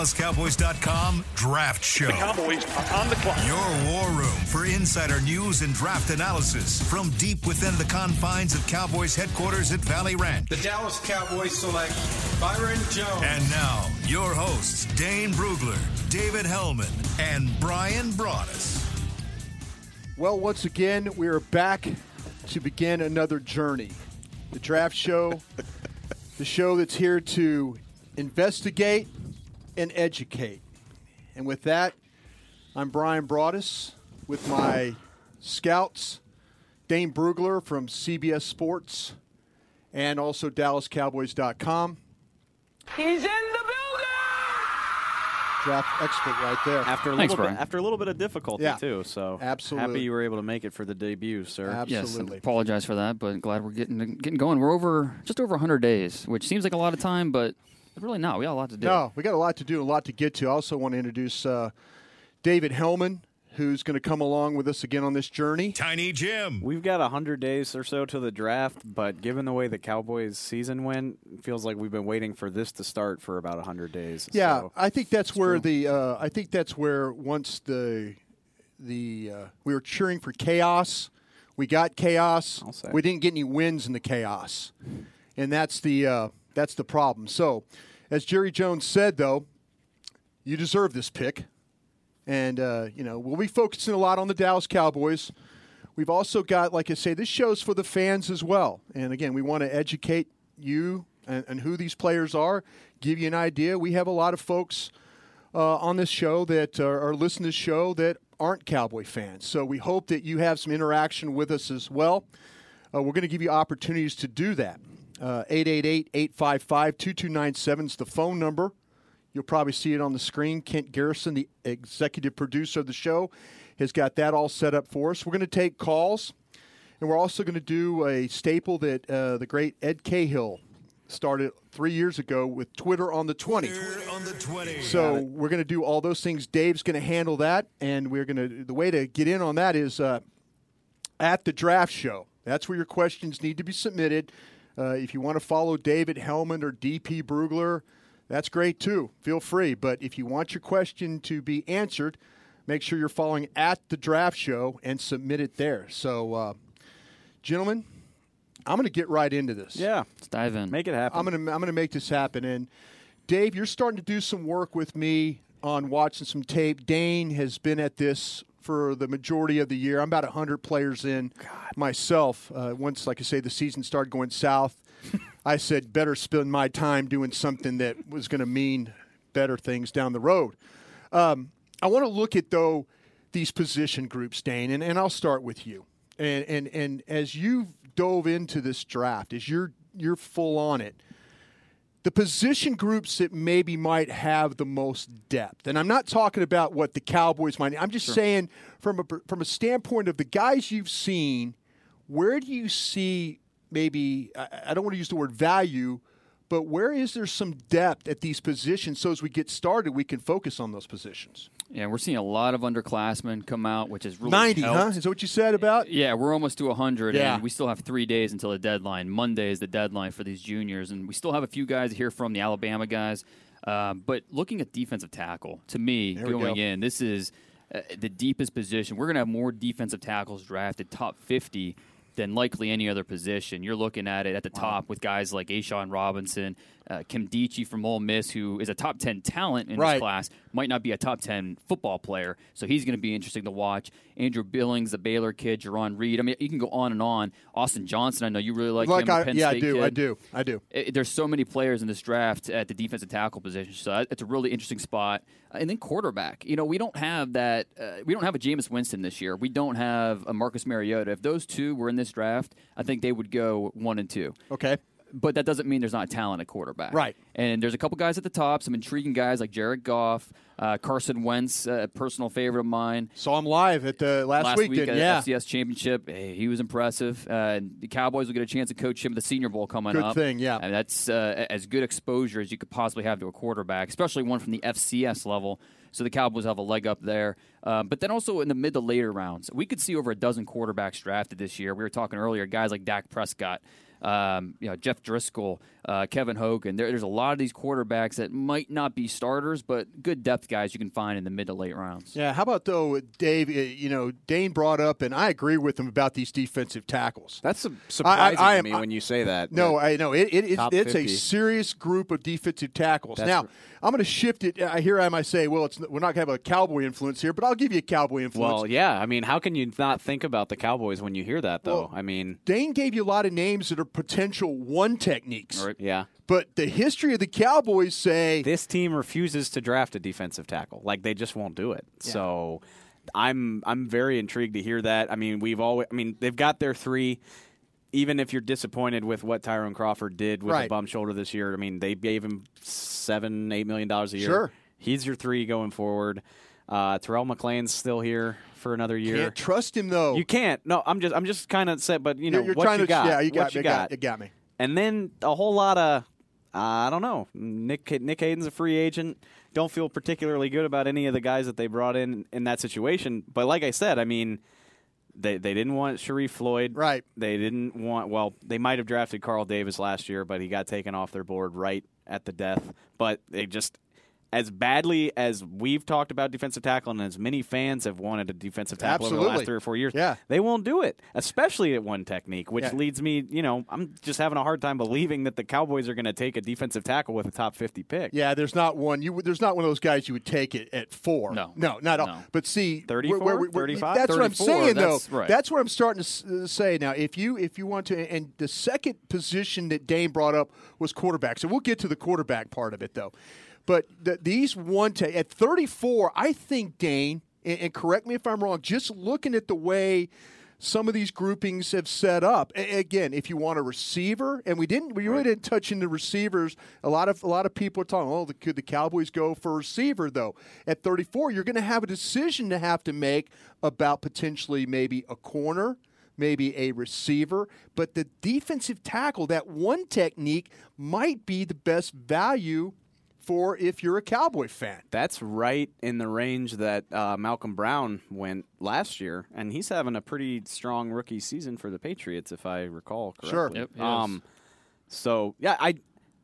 DallasCowboys.com Draft Show. The Cowboys are on the clock. Your war room for insider news and draft analysis from deep within the confines of Cowboys headquarters at Valley Ranch. The Dallas Cowboys select Byron Jones. And now, your hosts, Dane Brugler, David Helman, and Bryan Broaddus. Well, once again, we are back to begin another journey. The draft show, the show that's here to investigate and educate. And with that, I'm Bryan Broaddus with my scouts, Dane Brugler from CBS Sports and also DallasCowboys.com. He's in the building! Draft expert right there. After a Thanks, little bit, Bryan. after a little bit of difficulty Yeah. too, so Absolutely. happy you were able to make it for the debut, sir. Yes, Absolutely. apologize for that, but glad we're getting getting going. We're over just over 100 days, which seems like a lot of time, but really not. We got a lot to do. No, we got a lot to do, a lot to get to. I also want to introduce uh, David Helman, who's going to come along with us again on this journey. Tiny Jim. We've got hundred days or so to the draft, but given the way the Cowboys' season went, it feels like we've been waiting for this to start for about hundred days. Yeah, so. I think that's where true. the uh, I think that's where once the the uh, we were cheering for chaos, we got chaos. We didn't get any wins in the chaos, and that's the uh, that's the problem. So, as Jerry Jones said, though, you deserve this pick, and uh, you know we'll be focusing a lot on the Dallas Cowboys. We've also got, like I say, this show's for the fans as well. And again, we want to educate you and, and who these players are, give you an idea. We have a lot of folks uh, on this show that are, are listening to this show that aren't Cowboy fans. So we hope that you have some interaction with us as well. Uh, we're going to give you opportunities to do that. Uh, 888-855-2297 is the phone number. You'll probably see it on the screen. Kent Garrison, the executive producer of the show, has got that all set up for us. We're going to take calls, and we're also going to do a staple that uh, the great Ed Cahill started three years ago with Twitter on the 20. on the 20. So we're going to do all those things. Dave's going to handle that, and we're going to. The way to get in on that is uh, at the draft show. That's where your questions need to be submitted. Uh, if you want to follow David Helman or DP Brugler, that's great too. Feel free. But if you want your question to be answered, make sure you're following at the draft show and submit it there. So, uh, gentlemen, I'm going to get right into this. yeah, Let's dive in. make it happen. I'm gonna I'm gonna make this happen. And Dave, you're starting to do some work with me on watching some tape. Dane has been at this for the majority of the year. I'm about hundred players in myself. Uh, once, like I say, the season started going south, I said better spend my time doing something that was going to mean better things down the road. Um, I want to look at though these position groups, Dane, and, and I'll start with you. And and and as you've dove into this draft, as you're you're full on it, the position groups that maybe might have the most depth. And I'm not talking about what the Cowboys might. I'm just saying from a from a standpoint of the guys you've seen, where do you see maybe I, I don't want to use the word value, but where is there some depth at these positions so as we get started we can focus on those positions? Yeah, we're seeing a lot of underclassmen come out, which is really 90, huh? Is that what you said about? Yeah, we're almost to 100, Yeah. and we still have three days until the deadline. Monday is the deadline for these juniors, and we still have a few guys here from the Alabama guys. Uh, but looking at defensive tackle, to me, There going go. in, this is uh, the deepest position. We're going to have more defensive tackles drafted top 50 than likely any other position. You're looking at it at the top with guys like A'Shawn Robinson, uh, Nkemdiche from Ole Miss, who is a top 10 talent in Right. this class, might not be a top 10 football player. So he's going to be interesting to watch. Andrew Billings, the Baylor kid, Jarran Reed. I mean, you can go on and on. Austin Johnson, I know you really like, Like him. I, Penn yeah, I do, kid. I do, I do. It- there's so many players in this draft at the defensive tackle position, so it's a really interesting spot. And then quarterback. You know, we don't have that. Uh, we don't have a Jameis Winston this year. We don't have a Marcus Mariota. If those two were in this draft, I think they would go one and two. Okay. But that doesn't mean there's not talent at quarterback. Right. And there's a couple guys at the top, some intriguing guys like Jared Goff, uh, Carson Wentz, a personal favorite of mine Saw him live at the last, last week. week at yeah. the FCS championship. Hey, he was impressive. Uh, and the Cowboys will get a chance to coach him at the Senior Bowl coming Good up. thing, yeah. And that's uh, as good exposure as you could possibly have to a quarterback, especially one from the FCS level. So the Cowboys have a leg up there. Um, but then also in the mid to later rounds, we could see over a dozen quarterbacks drafted this year. We were talking earlier, guys like Dak Prescott. Um, you know Jeff Driskel, uh, Kevin Hogan. There, there's a lot of these quarterbacks that might not be starters, but good depth guys you can find in the mid to late rounds. Yeah, how about though, Dave? uh, You know, Dane brought up, and I agree with him about these defensive tackles. That's su- surprising I to am- me I- when you say that. No, that- I know it, it, it's, Top it's a serious group of defensive tackles. That's now, r- I'm going to shift it. I hear I might say, well, it's we're not going to have a cowboy influence here, but I'll give you a cowboy influence. well, yeah. I mean, how can you not think about the Cowboys when you hear that, though? Well- I mean, Dane gave you a lot of names that are potential one techniques. Right. Yeah. But the history of the Cowboys say This team refuses to draft a defensive tackle. Like they just won't do it. So I'm I'm very intrigued to hear that. I mean, we've always I mean, they've got their three even if you're disappointed with what Tyrone Crawford did with Right. a bum shoulder this year, I mean, they gave him seven, eight million dollars a year. Sure. He's your three going forward. Uh, Terrell McClain's still here for another year. can't trust him though. You can't. No, I'm just I'm just kind of set, but you know you're, you're what trying you to got. yeah, you got what you you got, you got me. And then a whole lot of I don't know. Nick Nick Hayden's a free agent. Don't feel particularly good about any of the guys that they brought in in that situation. But like I said, I mean, they they didn't want Sharrif Floyd. Right. They didn't want. Well, they might have drafted Carl Davis last year, but he got taken off their board right at the death. But they just. As badly as we've talked about defensive tackle, and as many fans have wanted a defensive tackle over the last three or four years, Yeah. they won't do it, especially at one technique, which Yeah. leads me, you know, I'm just having a hard time believing that the Cowboys are going to take a defensive tackle with a top 50 pick. Yeah, there's not one. You there's not one of those guys you would take it at four. No. no, not at all. No. But see, 34, where- where- where- 35? That's what I'm saying, that's though. right. That's what I'm starting to uh, say now. If you if you want to, and the second position that Dane brought up was quarterback. So we'll get to the quarterback part of it, though. But the, these one at 34, I think Dane, and, and correct me if I'm wrong. Just looking at the way some of these groupings have set up. A- again, if you want a receiver, and we didn't, we really didn't touch into receivers. A lot of a lot of people are talking. Oh, the, could the Cowboys go for a receiver though? At 34, you're going to have a decision to have to make about potentially maybe a corner. Maybe a receiver, but the defensive tackle, that one technique, might be the best value for if you're a Cowboy fan. That's right in the range that uh, Malcolm Brown went last year, and he's having a pretty strong rookie season for the Patriots, if I recall correctly. Sure. Yep, um, so yeah, I,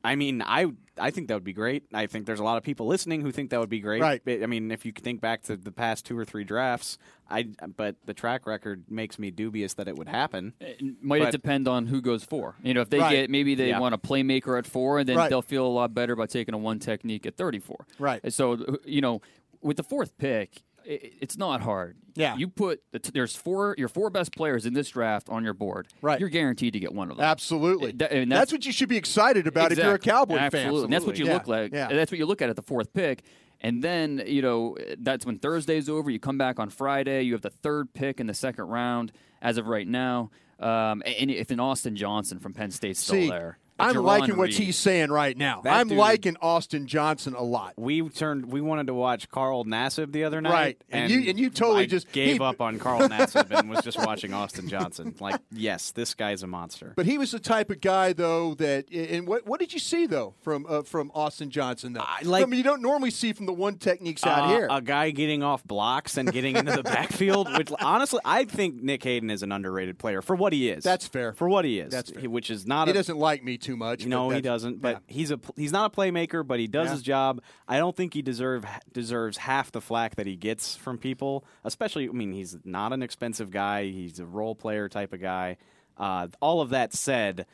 I mean, I, I think that would be great. I think there's a lot of people listening who think that would be great. Right. I mean, if you think back to the past two or three drafts, I, but the track record makes me dubious that it would happen. Uh, might But- it depend on who goes four? You know, if they Right. get maybe they Yeah. want a playmaker at four, and then Right. they'll feel a lot better about taking a one technique at thirty-four. Right. And So you know, with the fourth pick, i it's not hard. Yeah. You put the t- there's four your four best players in this draft on your board. Right. You're guaranteed to get one of them. Absolutely. That- and that's, that's- what you should be excited about if you're a Cowboy Absolutely. fan. And that's what you Yeah. look like. Yeah. That's what you look at at the fourth pick. And then, you know, that's when Thursday's over. You come back on Friday. You have the third pick in the second round as of right now. Um, and if an Austin Johnson from Penn State's still See, there. I'm liking what Reed. he's saying right now. That I'm dude- liking Austin Johnson a lot. We turned. We wanted to watch Carl Nassib the other night, Right. And you- and you totally I just- gave he- up on Carl Nassib and was just watching Austin Johnson. Like, yes, this guy's a monster. But he was the type of guy, though, that and what what did you see though from uh, from Austin Johnson? Though, I like- mean, you don't normally see from the one techniques out Uh, here. a guy getting off blocks and getting into the backfield. Which honestly, I think Nick Hayden is an underrated player for what he is. That's fair. for what he is. That's fair. He- which is not. he a, doesn't like me too much. No, he doesn't. But yeah. he's a he's not a playmaker, but he does Yeah. his job. I don't think he deserve deserves half the flack that he gets from people. Especially, I mean, he's not an expensive guy. He's a role player type of guy. Uh, all of that said.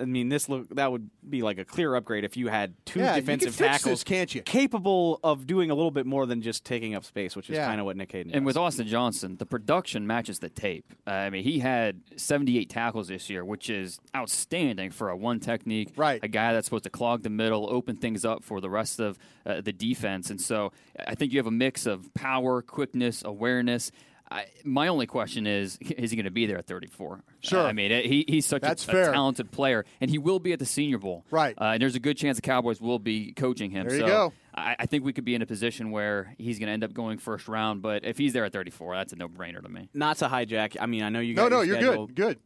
I mean, this look that would be like a clear upgrade if you had two Yeah, you can defensive fix tackles, this, can't you? capable of doing a little bit more than just taking up space, which is Yeah. kind of what Nick Hayden. And does. with Austin Johnson, the production matches the tape. Uh, I mean, he had 78 tackles this year, which is outstanding for a one technique. Right. A guy that's supposed to clog the middle, open things up for the rest of uh, the defense. And so I think you have a mix of power, quickness, awareness. I, my only question is, is he going to be there at 34? Sure. Uh, I mean, he, he's such That's a, a talented player, and he will be at the Senior Bowl. Right. Uh, and there's a good chance the Cowboys will be coaching him. There you so go. I, I think we could be in a position where he's going to end up going first round. But if he's there at 34, that's a no-brainer to me. not to hijack. I mean, I know you. guys. no, got no, your you're good. Good.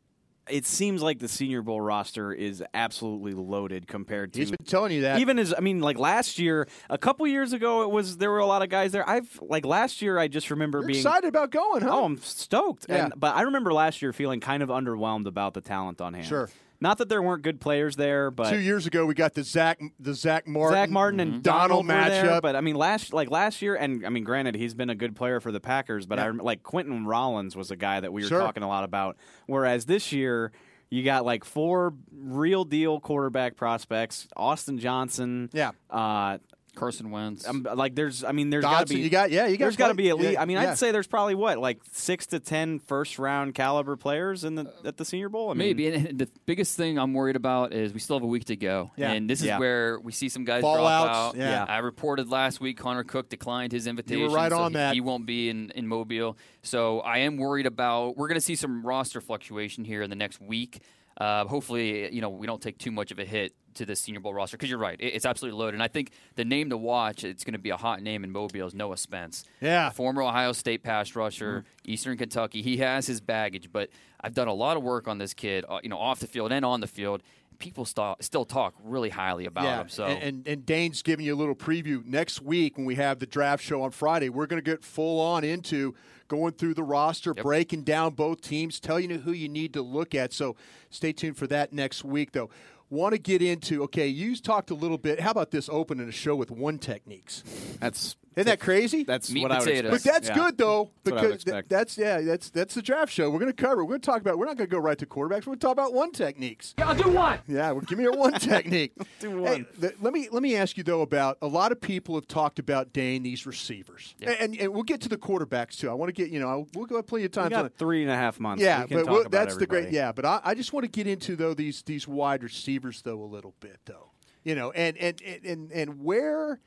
It seems like the Senior Bowl roster is absolutely loaded compared to He's been telling you that. even as I mean, like last year, a couple years ago, it was there were a lot of guys there. I've like last year, I just remember you're being excited about going, huh? oh, I'm stoked. Yeah. And, but I remember last year feeling kind of underwhelmed about the talent on hand. Sure. Not that there weren't good players there, but Two years ago, we got the Zack the Zack Martin, Zack Martin and Donald Donald were there, matchup. but I mean last like last year, and I mean granted he's been a good player for the Packers, but I Yeah. rem- like Quentin Rollins was a guy that we were Sure. talking a lot about. Whereas this year you got like four real deal quarterback prospects: Austin Johnson, Yeah. uh, Carson Wentz. um, like there's, I mean, there's got to be you got yeah, you got there's got to be at yeah, least. I mean, yeah. I'd say there's probably what like six to ten first round caliber players in the at the Senior Bowl. I mean, Maybe. And the biggest thing I'm worried about is we still have a week to go. Yeah. And this is Yeah. where we see some guys Fallouts, drop out. yeah. I reported last week Connor Cook declined his invitation. right so on he, that. He won't be in, in Mobile. So I am worried about we're going to see some roster fluctuation here in the next week. Uh, hopefully, you know, we don't take too much of a hit to the Senior Bowl roster because you're right, it- it's absolutely loaded. And I think the name to watch, it's going to be a hot name in Mobile, is Noah Spence. Yeah. former Ohio State pass rusher, Eastern Kentucky. He has his baggage, but I've done a lot of work on this kid, uh, you know, off the field and on the field. People st- still talk really highly about yeah. him. So and, and and Dane's giving you a little preview next week when we have the draft show on Friday. We're going to get full on into going through the roster, breaking down both teams, telling you who you need to look at. So stay tuned for that next week, though. Want to get into okay? You talked a little bit. How about this opening a show with one techniques? that's Isn't that crazy? that's Meat what and I would potatoes. expect. But that's Yeah. good though, That's what I would because th- that's yeah, that's that's the draft show. We're going to cover. We're going to talk about. We're not going to go right to quarterbacks. We're going to talk about one techniques. I'll do one. Yeah, well, give me your one technique. Do Hey, one. th- let me let me ask you though about a lot of people have talked about Dane these receivers, Yeah. and, and we'll get to the quarterbacks too. I want to get you know we'll go plenty of We times on got three and a half months. Yeah, we can but talk we'll- about that's the great. Yeah, but I, I just want to get into though these these wide receivers though a little bit though, you know, and and and and, and where.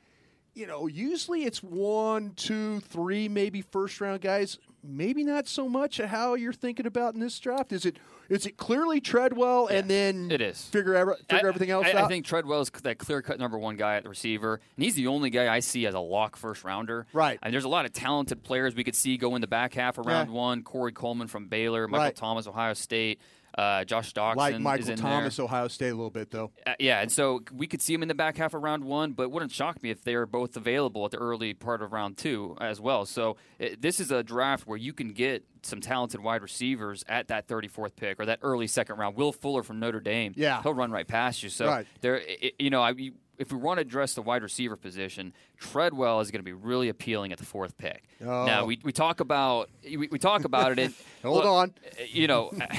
You know, usually it's one, two, three, maybe first round guys. Maybe not so much how you're thinking about in this draft. Is it is it clearly Treadwell and then it is. figure ever, figure I- everything else I, out? I think Treadwell's that clear cut number one guy at the receiver, and he's the only guy I see as a lock first rounder. Right. And there's a lot of talented players we could see go in the back half of round Yeah. one. Corey Coleman from Baylor, Michael Right. Thomas, Ohio State, uh, Josh Doctson like is Michael in Thomas, there. Ohio State, a little bit though. Uh, yeah, and so we could see him in the back half of round one, but it wouldn't shock me if they are both available at the early part of round two as well. So it, this is a draft where you can get some talented wide receivers at that 34th pick or that early second round. Will Fuller from Notre Dame, Yeah. he'll run right past you. So Right. there, you know, I, if we want to address the wide receiver position, Treadwell is going to be really appealing at the fourth pick. Oh. Now we, we talk about we, we talk about it. In, Hold look, on. you know,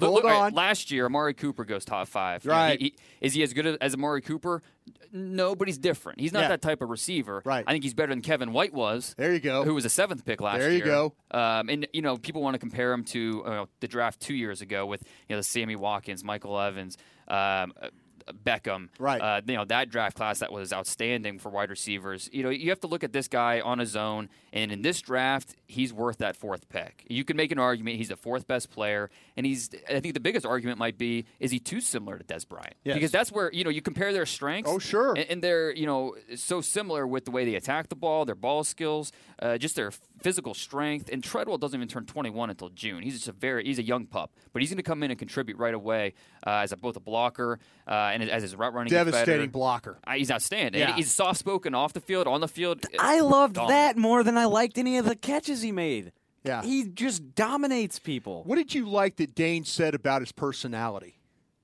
Hold look, all right, on. last year, Amari Cooper goes top five. You know, Right. he- he- is he as good as Amari Cooper? No, but he's different. He's not Yeah. that type of receiver. Right. I think he's better than Kevin White was. There you go. Who was a seventh pick last year. There year. you go. Um, and you know, people want to compare him to uh, the draft two years ago with you know the Sammy Watkins, Michael Evans. Um, uh, Beckham, Right. Uh, you know that draft class that was outstanding for wide receivers. You know, you have to look at this guy on his own, and in this draft, he's worth that fourth pick. You can make an argument he's the fourth best player, and he's. I think the biggest argument might be is he too similar to Dez Bryant? Yes. Because that's where you know you compare their strengths. Oh, sure. and, and they're you know so similar with the way they attack the ball, their ball skills, uh, just their physical strength. And Treadwell doesn't even turn 21 until June. He's just a very he's a young pup, but he's going to come in and contribute right away uh, as a, both a blocker uh, and as his route running. Devastating better. blocker. Uh, he's outstanding. Yeah. He's soft spoken off the field, on the field. I loved Dominant. that more than I liked any of the catches he made. Yeah. he just dominates people. What did you like that Dane said about his personality?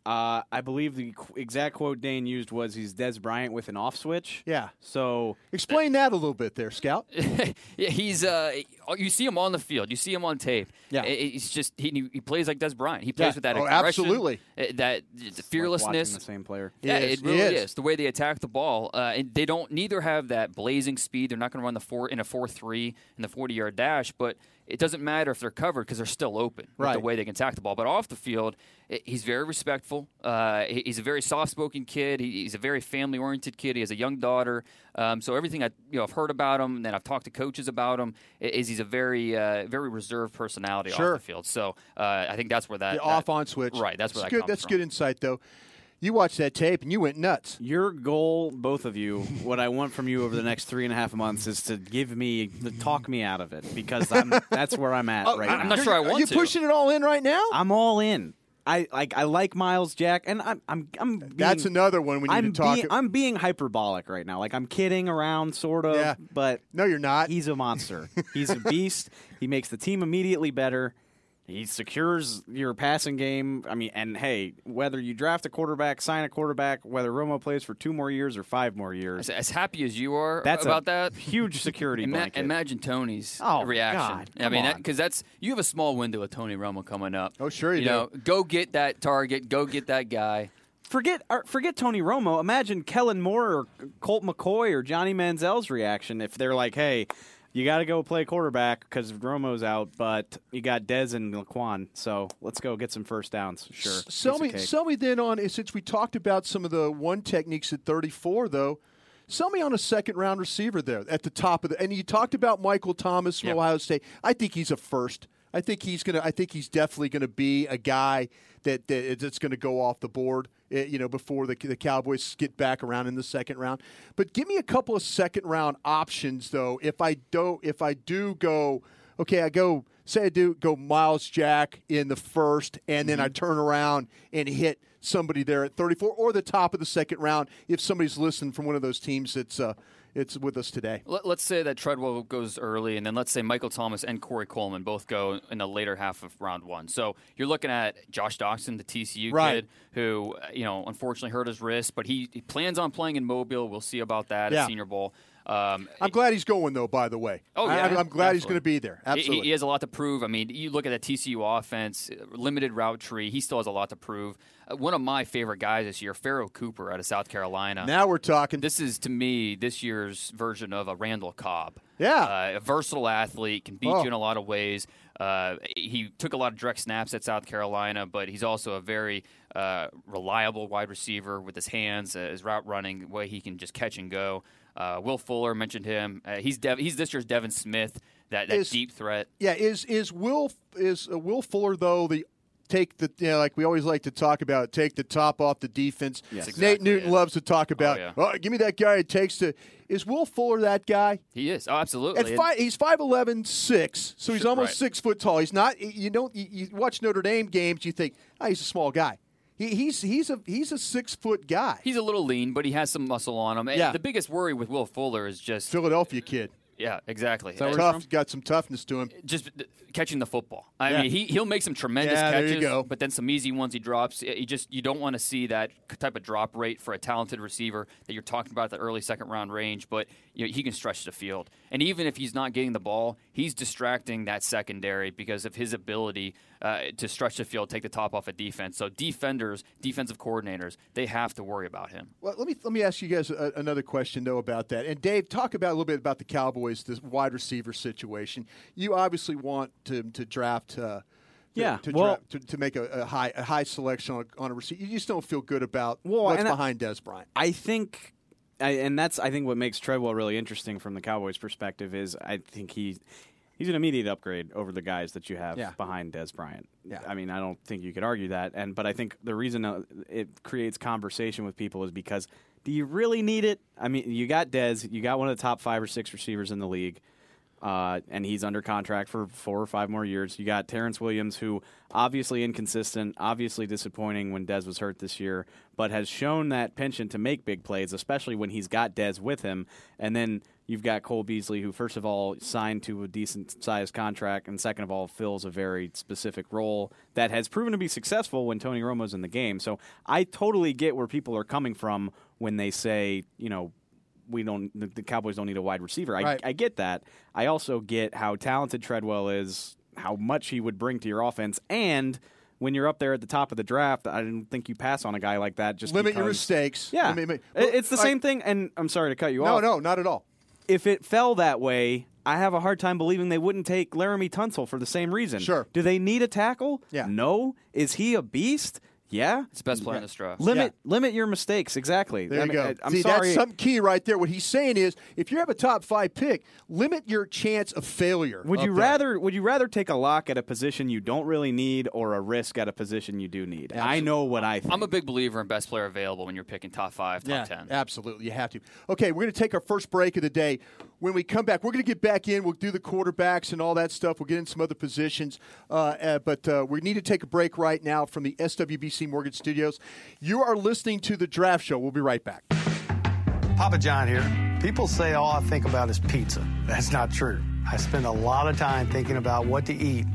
Uh, I believe the qu- exact quote Dane used was he's Dez Bryant with an off switch. Yeah. So Explain that a little bit there, Scout. yeah, he's uh, you see him on the field, you see him on tape. Yeah. I- It's just he, he plays like Dez Bryant. He plays Yeah. with that Oh, absolutely. uh, that the like fearlessness. the same player. Yeah, It is, it really it is. is. the way they attack the ball. Uh, and they don't neither have that blazing speed. They're not going to run the four in a four three in the forty yard dash, but it doesn't matter if they're covered because they're still open with Right. the way they can attack the ball. But off the field, he's very respectful. Uh, he- he's a very soft spoken kid. He, he's a very family oriented kid. He has a young daughter. Um, so everything I you know I've heard about him, and then I've talked to coaches about him, is he's a very uh, very reserved personality Sure. off the field. So uh, I think that's where that, The that- off on switch. Right, that's where that's that good. That's from. good insight, though. You watched that tape and you went nuts. Your goal, both of you, what I want from you over the next three and a half months is to give me, to talk me out of it because I'm, that's where I'm at oh, right now. I'm not sure I Are want you to. You pushing it all in right now? I'm all in. I like I like Myles Jack, and I'm I'm I'm. Being, That's another one we need I'm to talk. being I'm being hyperbolic right now. Like I'm kidding around, sort of. Yeah. But no, you're not. he's a monster. He's a beast. he makes the team immediately better. He secures your passing game. I mean, and hey, whether you draft a quarterback, sign a quarterback, whether Romo plays for two more years or five more years, As, as happy as you are that's about a that, huge security Ima- blanket. imagine Tony's Oh, reaction. God, I mean, on. because that's you have a small window of Tony Romo coming up. Oh, sure you you do. know, go get that target, go get that guy. forget uh, forget Tony Romo. Imagine Kellen Moore or Colt McCoy or Johnny Manziel's reaction if they're like, "Hey, you got to go play quarterback because Romo's out, but you got Dez and Laquon, so let's go get some first downs." Sure. Sell Piece me, sell me then on since we talked about some of the one techniques at 34, though. Sell me on a second round receiver there at the top of the. And you talked about Michael Thomas from Yeah. Ohio State. I think he's a first. I think he's gonna. I think he's definitely gonna be a guy that, that that's gonna go off the board. eh, You know, before the the Cowboys get back around in the second round. But give me a couple of second round options though. If I don't, if I do go, okay, I go. Say I do go Myles Jack in the first, and then I turn around and hit somebody there at 34 or the top of the second round if somebody's listening from one of those teams that's uh, it's with us today. Let, us say that Treadwell goes early, and then let's say Michael Thomas and Corey Coleman both go in the later half of round one. So you're looking at Josh Doctson, the TCU Right. kid, who uh, you know unfortunately hurt his wrist, but he, he plans on playing in Mobile. We'll see about that Yeah. at Senior Bowl. Um, I'm glad he's going though. By the way, Oh, I- yeah, I'm, I'm glad he's going to be there. He- Absolutely. He, he has a lot to prove. I mean, you look at the TCU offense, uh, limited route tree. He still has a lot to prove. Uh, one of my favorite guys this year, Pharoh Cooper out of South Carolina. now we're talking. this is to me this year's version of a Randall Cobb. Yeah. uh, a versatile athlete can beat Oh. you in a lot of ways. Uh, he took a lot of direct snaps at South Carolina, but he's also a very uh, reliable wide receiver with his hands, uh, his route running, way he can just catch and go. Uh, Will Fuller mentioned him. Uh, he's Dev- he's this year's Devin Smith, that, that Is- deep threat. Yeah, is is Will is uh, Will Fuller though the take the you know, like we always like to talk about take the top off the defense. Yes, Nate Newton it. loves to talk about. yeah. "Oh, give me that guy. It takes to. Is Will Fuller that guy? He is. Oh, absolutely. Five, he's 5'11", 6, so he's Sure, almost right. six foot tall. He's not. You don't. You, you watch Notre Dame games, you think, oh, he's a small guy. He, he's he's a he's a six foot guy. He's a little lean, but he has some muscle on him. And Yeah. The biggest worry with Will Fuller is just Philadelphia kid, yeah, exactly. that where Uh, tough, got some toughness to him. just catching the football. I Yeah. mean, he he'll make some tremendous Yeah, there you catches, go. but then some easy ones he drops. You just you don't want to see that type of drop rate for a talented receiver that you're talking about at the early second round range. But you know, he can stretch the field, and even if he's not getting the ball, he's distracting that secondary because of his ability uh, to stretch the field, take the top off a defense. So defenders, defensive coordinators, they have to worry about him. Well, let me let me ask you guys a, another question though about that. And Dave, talk about a little bit about the Cowboys, this wide receiver situation. You obviously want to to draft. Uh, to- Yeah, to, well- to, to make a, a high a high selection on a, on a receiver. You just don't feel good about Well, what's and I- behind Dez Bryant. I think, I, and that's I think what makes Treadwell really interesting from the Cowboys' perspective is I think he he's an immediate upgrade over the guys that you have Yeah. behind Dez Bryant. Yeah. I mean I don't think you could argue that, and but I think the reason uh, it creates conversation with people is because do you really need it? I mean you got Dez, you got one of the top five or six receivers in the league. Uh, and he's under contract for four or five more years. You got Terrance Williams, who obviously inconsistent, obviously disappointing when Dez was hurt this year, but has shown that penchant to make big plays, especially when he's got Dez with him. And then you've got Cole Beasley, who first of all signed to a decent sized contract, and second of all fills a very specific role that has proven to be successful when Tony Romo's in the game. So I totally get where people are coming from when they say, you know, we don't the, the Cowboys don't need a wide receiver. I, Right. I get that. I also get how talented Treadwell is, how much he would bring to your offense, and when you're up there at the top of the draft, I didn't think you pass on a guy like that. Just Limit your because- mistakes. Yeah, It- it's the same I- thing. And I'm sorry to cut you No, off. No, no, not at all. If it fell that way, I have a hard time believing they wouldn't take Laremy Tunsil for the same reason. Sure. Do they need a tackle? Yeah. No. Is he a beast? Yeah. It's the best player in the draft. Limit limit your mistakes. Exactly. There I you mean, go. I, am See, sorry. that's something key right there. What he's saying is, if you have a top five pick, limit your chance of failure. Would up you there. rather would you rather take a lock at a position you don't really need or a risk at a position you do need? I know what I think. I'm a big believer in best player available when you're picking top five, top Yeah, ten. absolutely. You have to. Okay, we're going to take our first break of the day. When we come back, we're going to get back in. We'll do the quarterbacks and all that stuff. We'll get in some other positions. Uh, uh, but uh, we need to take a break right now from the SWBC Mortgage Studios. You are listening to The Draft Show. We'll be right back. Papa John here. People say all I think about is pizza. That's not true. I spend a lot of time thinking about what to eat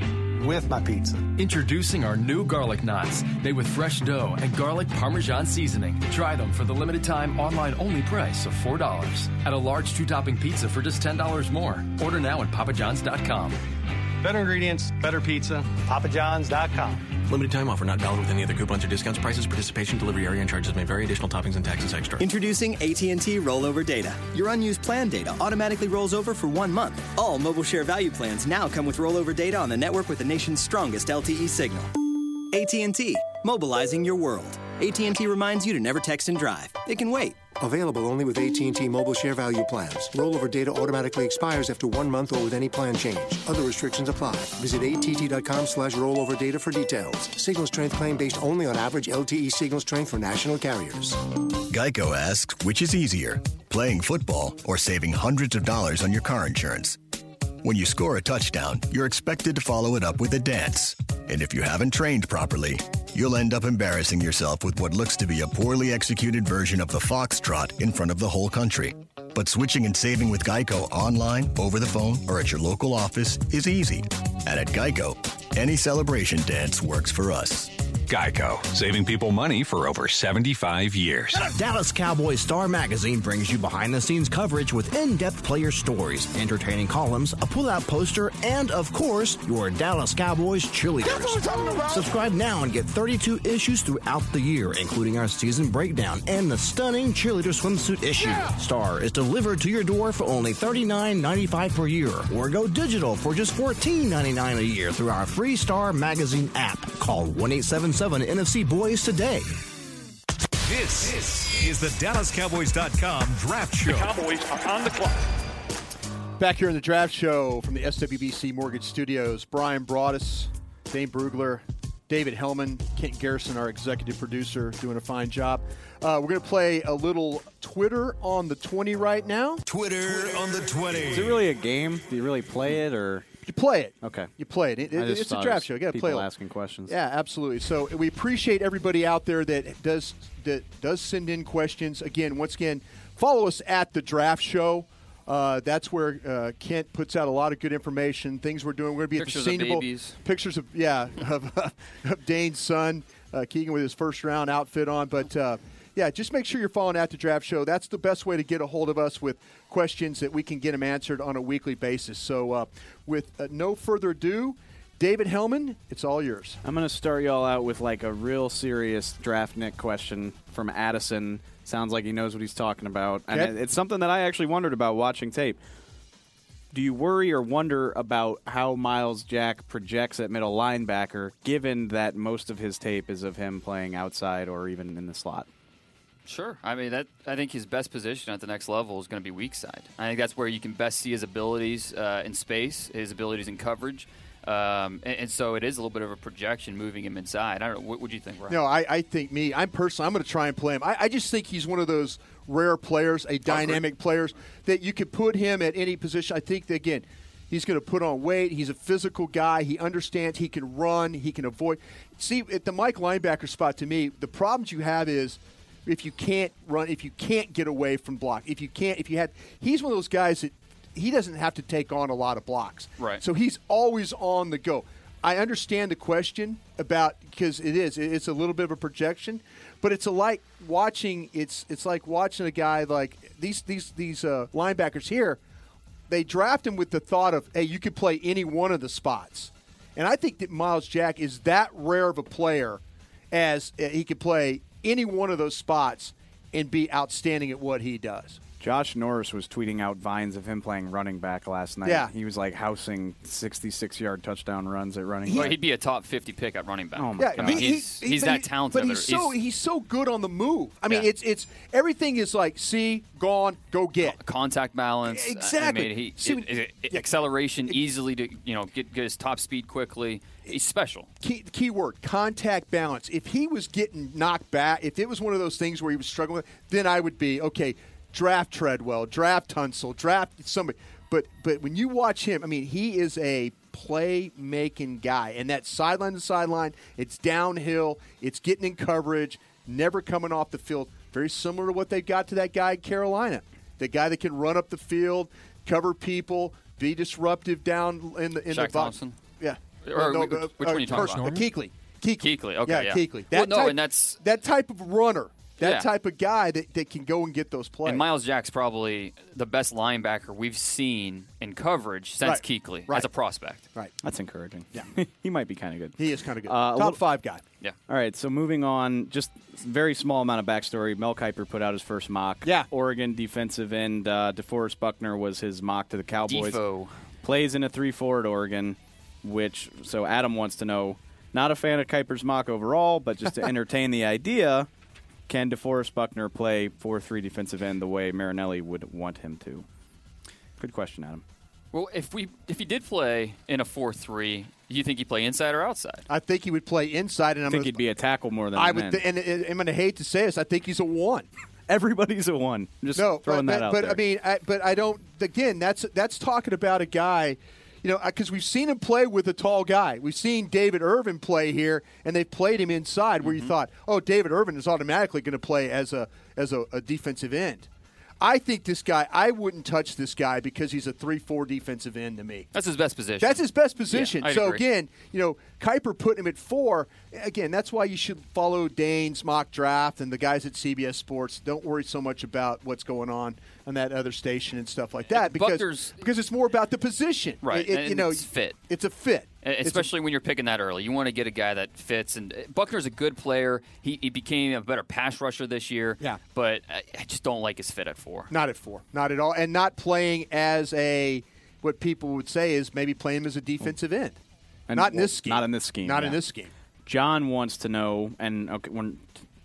with my pizza. Introducing our new garlic knots, made with fresh dough and garlic parmesan seasoning. Try them for the limited time online only price of $4. At a large two topping pizza for just $10 more. Order now at papajohns.com. Better ingredients, better pizza. PapaJohns.com. Limited time offer not valid with any other coupons or discounts. Prices, participation, delivery area, and charges may vary. Additional toppings and taxes extra. Introducing AT&T Rollover Data. Your unused plan data automatically rolls over for one month. All mobile share value plans now come with rollover data on the network with the nation's strongest LTE signal. AT&T, mobilizing your world. AT&T reminds you to never text and drive. It can wait. Available only with AT&T Mobile Share Value plans. Rollover data automatically expires after one month or with any plan change. Other restrictions apply. Visit att.com slash rollover data for details. Signal strength claim based only on average LTE signal strength for national carriers. Geico asks, which is easier, playing football or saving hundreds of dollars on your car insurance? When you score a touchdown, you're expected to follow it up with a dance. And if you haven't trained properly, you'll end up embarrassing yourself with what looks to be a poorly executed version of the foxtrot in front of the whole country. But switching and saving with Geico online, over the phone, or at your local office is easy. And at Geico, any celebration dance works for us. Geico, saving people money for over 75 years. Dallas Cowboys Star Magazine brings you behind the scenes coverage with in depth player stories, entertaining columns, a pull out poster, and, of course, your Dallas Cowboys cheerleaders. Subscribe now and get 32 issues throughout the year, including our season breakdown and the stunning cheerleader swimsuit issue. Star is delivered to your door for only $39.95 per year, or go digital for just $14.99 a year through our free Star Magazine app. Call 1 877 NFC Boys today. This, this is the DallasCowboys.com draft show. The Cowboys are on the clock. Back here in the draft show from the SWBC Mortgage Studios, Bryan Broaddus, Dane Brugler, David Helman, Kent Garrison, our executive producer, doing a fine job. Uh, we're going to play a little Twitter on the 20 right now. Twitter, Twitter on the 20. Is it really a game? Do you really play it or? You play it. Okay. You play it. it, it it's a draft show. You got to play it. asking questions. Yeah, absolutely. So we appreciate everybody out there that does that does send in questions. Again, once again, follow us at the draft show. Uh, that's where uh, Kent puts out a lot of good information. Things we're doing. We're going to be pictures at the Senior Bowl. Pictures of yeah of, of Dane's son uh, Keegan with his first round outfit on. But uh, yeah, just make sure you're following at the draft show. That's the best way to get a hold of us with questions that we can get them answered on a weekly basis. So uh, with uh, no further ado. David Helman, it's all yours. I'm going to start y'all out with like a real serious draft Nick question from Addison. Sounds like he knows what he's talking about. Okay. And it's something that I actually wondered about watching tape. Do you worry or wonder about how Myles Jack projects at middle linebacker, given that most of his tape is of him playing outside or even in the slot? Sure. I mean, that I think his best position at the next level is going to be weak side. I think that's where you can best see his abilities uh, in space, his abilities in coverage. Um, and, and, so it is a little bit of a projection moving him inside. I don't know. What would you think, Ryan? No, I, I, think me. I'm personally. I'm going to try and play him. I, I, just think he's one of those rare players, a dynamic players that you could put him at any position. I think that, again, he's going to put on weight. He's a physical guy. He understands. He can run. He can avoid. See, at the Mike linebacker spot, to me, the problems you have is if you can't run, if you can't get away from block, if you can't, if you had, he's one of those guys that he doesn't have to take on a lot of blocks. Right. So he's always on the go. I understand the question about because it is it's a little bit of a projection, but it's a like watching it's it's like watching a guy like these these these uh, linebackers here. They draft him with the thought of hey, you could play any one of the spots, and I think that Myles Jack is that rare of a player as uh, he could play any one of those spots and be outstanding at what he does. Josh Norris was tweeting out vines of him playing running back last night. Yeah. He was like housing 66 yard touchdown runs at running Well, back. he'd be a top 50 pick at running back. Oh my Yeah, God. I mean, he- he's, he- he's that talented. But he's so he's so good on the move. I mean, Yeah. it's it's everything is like see, gone, go get. contact balance. Exactly. I mean, he, See, it- it- acceleration, easily to you know get, get his top speed quickly. He's special. Key, key word contact balance. If he was getting knocked back, if it was one of those things where he was struggling, with, then I would be okay. Draft Treadwell, draft Tunsil, draft somebody. But but when you watch him, I mean, he is a play making guy, and that sideline to sideline, it's downhill, it's getting in coverage, never coming off the field. Very similar to what they've got to that guy in Carolina, the guy that can run up the field, cover people, be disruptive down in the in Shaq the box. Thompson? Yeah. Or no, which- uh, which uh, one are you talking Kershaw, about? Kuechly. Kuechly. Kuechly, okay, yeah, yeah. Kuechly. Well, That no, type, and that's- that type of runner. That Yeah. type of guy that, that can go and get those plays. And Myles Jack's probably the best linebacker we've seen in coverage since Right. Kuechly Right. as a prospect. Right. That's encouraging. Yeah. he might be kind of good. He is kind of good. Uh, a Top little- five guy. Yeah. All right, so moving on, just very small amount of backstory. Mel Kiper put out his first mock. Yeah. Oregon defensive end uh, DeForest Buckner was his mock to the Cowboys. Defo. Plays in a 3 4 at Oregon, which, so Adam wants to know, not a fan of Kiper's mock overall, but just to entertain the idea, can DeForest Buckner play 4 3 defensive end the way Marinelli would want him to? Good question, Adam. Well, if we if he did play in a four three, do you think he'd play inside or outside? I think he would play inside, and I think gonna, he'd be a tackle more than I would, th- and, and I'm going to hate to say this. I think he's a one. Everybody's a one. I'm just no, throwing but, that but, out but there. I mean, I, but I don't. Again, that's that's talking about a guy, you know, because we've seen him play with a tall guy. We've seen David Irving play here, and they've played him inside, where you Mm-hmm. thought, oh, David Irving is automatically going to play as a as a, a defensive end. I think this guy. I wouldn't touch this guy because he's a three-four defensive end to me. That's his best position. That's his best position. Yeah, so agree. again, you know, Kiper putting him at four. Again, that's why you should follow Dane's mock draft and the guys at CBS Sports. Don't worry so much about what's going on on that other station and stuff like that because Buckner's- because it's more about the position. Right, It- it- you know, it's fit. It's a fit. A- Especially when you're picking that early, you want to get a guy that fits. And uh, Buckner's a good player. He, he became a better pass rusher this year. Yeah. but I, I just don't like his fit at four. not at four, not at all, and not playing as a what people would say is maybe playing him as a defensive end. And- not in well, this scheme. Not in this scheme. Not in this scheme. John wants to know, and okay, when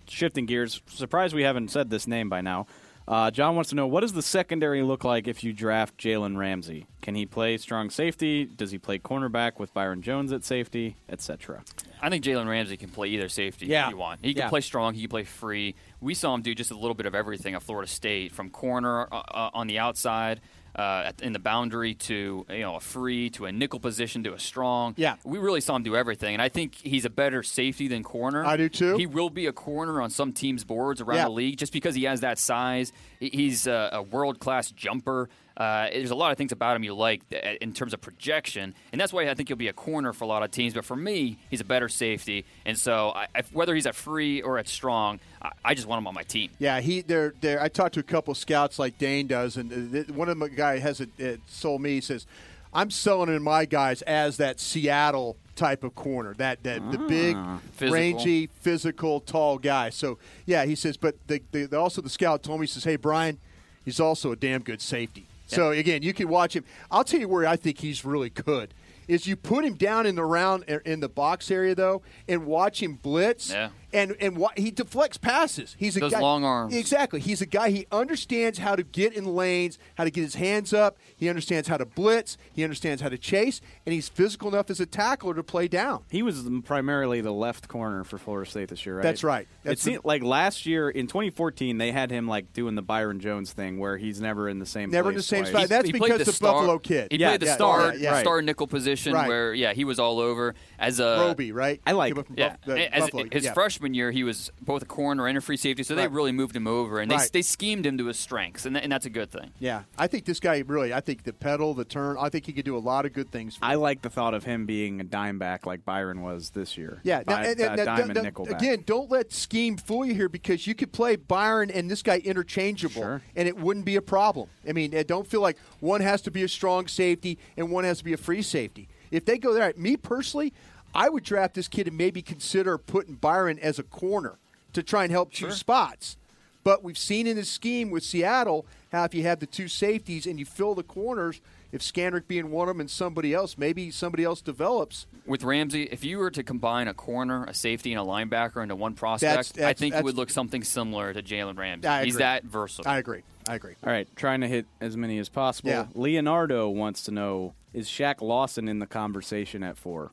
shifting gears, surprised we haven't said this name by now. Uh, John wants to know what does the secondary look like if you draft Jalen Ramsey? Can he play strong safety? Does he play cornerback with Byron Jones at safety, etc.? I think Jalen Ramsey can play either safety Yeah. if you want. He can Yeah. play strong. He can play free. We saw him do just a little bit of everything at Florida State, from corner uh, uh, on the outside, uh, at, in the boundary to you know a free to a nickel position to a strong. Yeah. we really saw him do everything, and I think he's a better safety than corner. I do too. He will be a corner on some teams' boards around Yeah. the league just because he has that size. He's a, a world class jumper. Uh, there's a lot of things about him you like th- in terms of projection, and that's why I think he'll be a corner for a lot of teams. But for me, he's a better safety, and so I, I, whether he's at free or at strong, I, I just want him on my team. Yeah, he there. There, I talked to a couple scouts like Dane does, and uh, th- one of the guy has a, it sold me. He says, "I'm selling in my guys as that Seattle type of corner, that that the big, Physical. rangy, physical, tall guy." So yeah, he says, but the, the, the- also the scout told me he says, "Hey, Bryan, he's also a damn good safety." So again, you can watch him. I'll tell you where I think he's really good. Is you put him down in the round in the box area though, and watch him blitz, Yeah. And and wa- he deflects passes. He's a Those guy, long arms. Exactly. He's a guy. He understands how to get in lanes, how to get his hands up. He understands how to blitz. He understands how to chase, and he's physical enough as a tackler to play down. He was primarily the left corner for Florida State this year, right? That's right. That's it seemed, like last year in 2014, they had him like doing the Byron Jones thing, where he's never in the same Never in the same spot. That's He because played the, star- Buffalo kid. He Yeah, played the yeah, star, yeah, yeah. star nickel position Right. where yeah he was all over as a Roby, right? I like- Came up from Yeah, Buff- the as Buffalo. his yeah. Freshman year, he was both a corner and a free safety, so they really moved him over, and they, Right. they schemed him to his strengths, and, that, and that's a good thing. Yeah, I think this guy really. I think the pedal, the turn. I think he could do a lot of good things. For I like the thought of him being a dime back like Byron was this year. Yeah, now, Bi- and- uh, now, dime now, and nickel back. again, don't let scheme fool you here because you could play Byron and this guy interchangeable, Sure. and it wouldn't be a problem. I mean, don't feel like one has to be a strong safety and one has to be a free safety. If they go there, me personally, I would draft this kid and maybe consider putting Byron as a corner to try and help choose spots. But we've seen in the scheme with Seattle how if you have the two safeties and you fill the corners, if Scandrick being one of them and somebody else, maybe somebody else develops. With Ramsey, if you were to combine a corner, a safety, and a linebacker into one prospect, That's- I think it would look something similar to Jalen Ramsey. I He's that versatile. I agree. I agree. All right, trying to hit as many as possible. Yeah. Leonardo wants to know: Is Shaq Lawson in the conversation at four?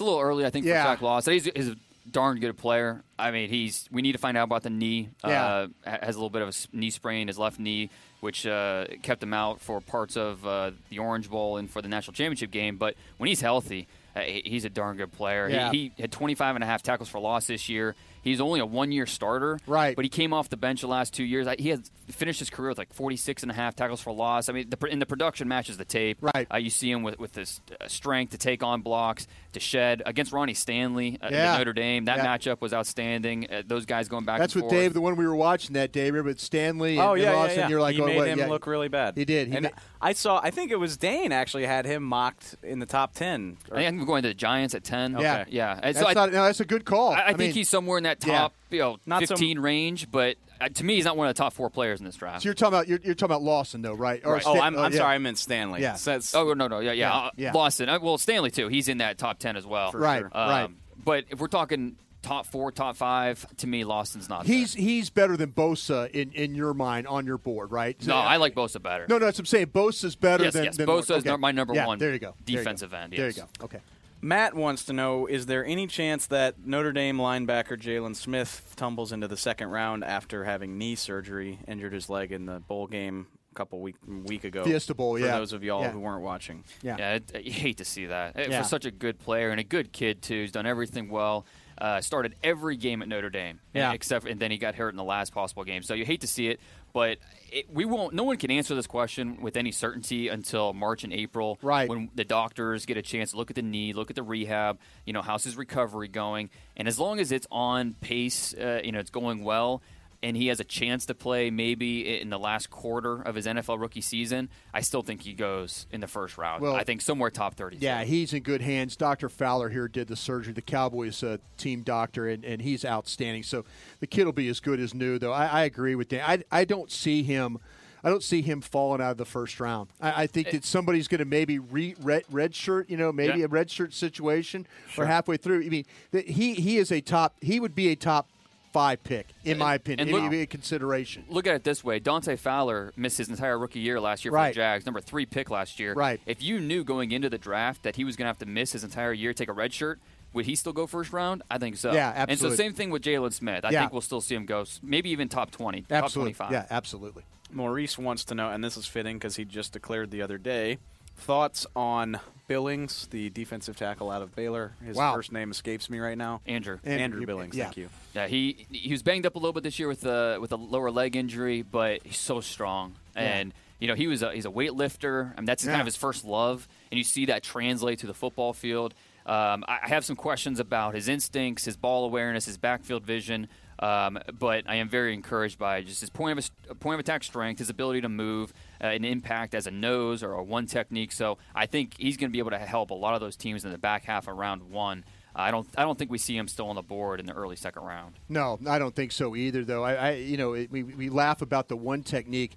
It's a little early, I think, Yeah. for Shaq Lawson. He's, he's a darn good player. I mean, he's. We need to find out about the knee. Yeah. Uh, has a little bit of a knee sprain, his left knee, which uh, kept him out for parts of uh, the Orange Bowl and for the national championship game. But when he's healthy, Uh, he's a darn good player. He- He, had 25 and a half tackles for loss this year. He's only a one-year starter, Right. But he came off the bench the last two years. He has finished his career with like 46 and a half tackles for loss. I mean, the, pr- and the production matches the tape. Right. Uh, you see him with with this uh, strength to take on blocks, to shed against Ronnie Stanley uh, Yeah. at Notre Dame. That Yeah. matchup was outstanding. Uh, those guys going back. That's and what forth. Dave, the one we were watching that day. Remember with Stanley and, Oh yeah, yeah, Lawson? yeah. You're like, he oh, made what? him yeah. look really bad. He did. He and ma- I saw. I think it was Dane actually had him mocked in the top ten. I think I'm going to the Giants at 10. Yeah. yeah. And That's, I, not, no, that's a good call. I, I think mean, he's somewhere in that yeah. top, you know, Not so- 15 range. But uh, to me, he's not one of the top four players in this draft. So you're talking about you're, you're talking about Lawson though, right? Or Right. Oh, I'm, I'm yeah. sorry. I meant Stanley. Yeah. So it's- Oh no no yeah yeah, Yeah, uh, yeah. Lawson uh, well Stanley too he's in that top ten as well Right, Um, right. but if we're talking top four top five to me Lawson's not He's he's better than Bosa in, in your mind on your board, right? there. no I like Bosa better No, no, that's what I'm saying. Bosa's better Yes, than, yes, than Bosa is okay. my number Yeah, one There you go. There you go. defensive end, There you go. Okay. Matt wants to know: Is there any chance that Notre Dame linebacker Jaylon Smith tumbles into the second round after having knee surgery, injured his leg in the bowl game a couple week week ago? Fiesta Bowl, For yeah. those of y'all Yeah. who weren't watching. Yeah. yeah it, you hate to see that Yeah. for such a good player and a good kid too he's done everything well uh, started every game at Notre Dame Yeah. except and then he got hurt in the last possible game so you hate to see it but it, we won't no one can answer this question with any certainty until March and April Right. when the doctors get a chance to look at the knee look at the rehab you know how's his recovery going and as long as it's on pace uh, you know it's going well and he has a chance to play maybe in the last quarter of his NFL rookie season, I still think he goes in the first round. Well, I think somewhere top 30. Yeah, he's in good hands. Dr. Fowler here did the surgery, the Cowboys uh, team doctor, and, and he's outstanding. So the kid will be as good as new, though. I, I agree with Dan. I, I don't see him. I don't see him falling out of the first round. I, I think that somebody's going to maybe re, red, red shirt, you know, maybe Yeah. a red shirt situation, or halfway through. I mean, he he is a top. He would be a top five pick in my opinion. and It look- would be a consideration. Look at it this way: Dante Fowler missed his entire rookie year last year for Right. the Jags, number three pick last year. Right. If you knew going into the draft that he was going to have to miss his entire year, take a red shirt, would he still go first round? I think so. Yeah, absolutely. And so same thing with Jaylon Smith. I Yeah. think we'll still see him go, maybe even top twenty, top twenty-five. Yeah, absolutely. Maurice wants to know, and this is fitting because he just declared the other day. Thoughts on Billings, the defensive tackle out of Baylor? His Wow. first name escapes me right now. Andrew. Andrew, Andrew, Billings. yeah. Thank you. Yeah, he he was banged up a little bit this year with a with a lower leg injury, but he's so strong. And you know, he was a, he's a weightlifter. I mean, that's kind of his first love, and you see that translate to the football field. Um, I I have some questions about his instincts, his ball awareness, his backfield vision. Um, but I am very encouraged by just his point of uh, point of attack strength, his ability to move, uh, an impact as a nose or a one technique. So I think he's going to be able to help a lot of those teams in the back half of round one. I don't I don't think we see him still on the board in the early second round. No, I don't think so either. Though I, I you know, it, we we laugh about the one technique.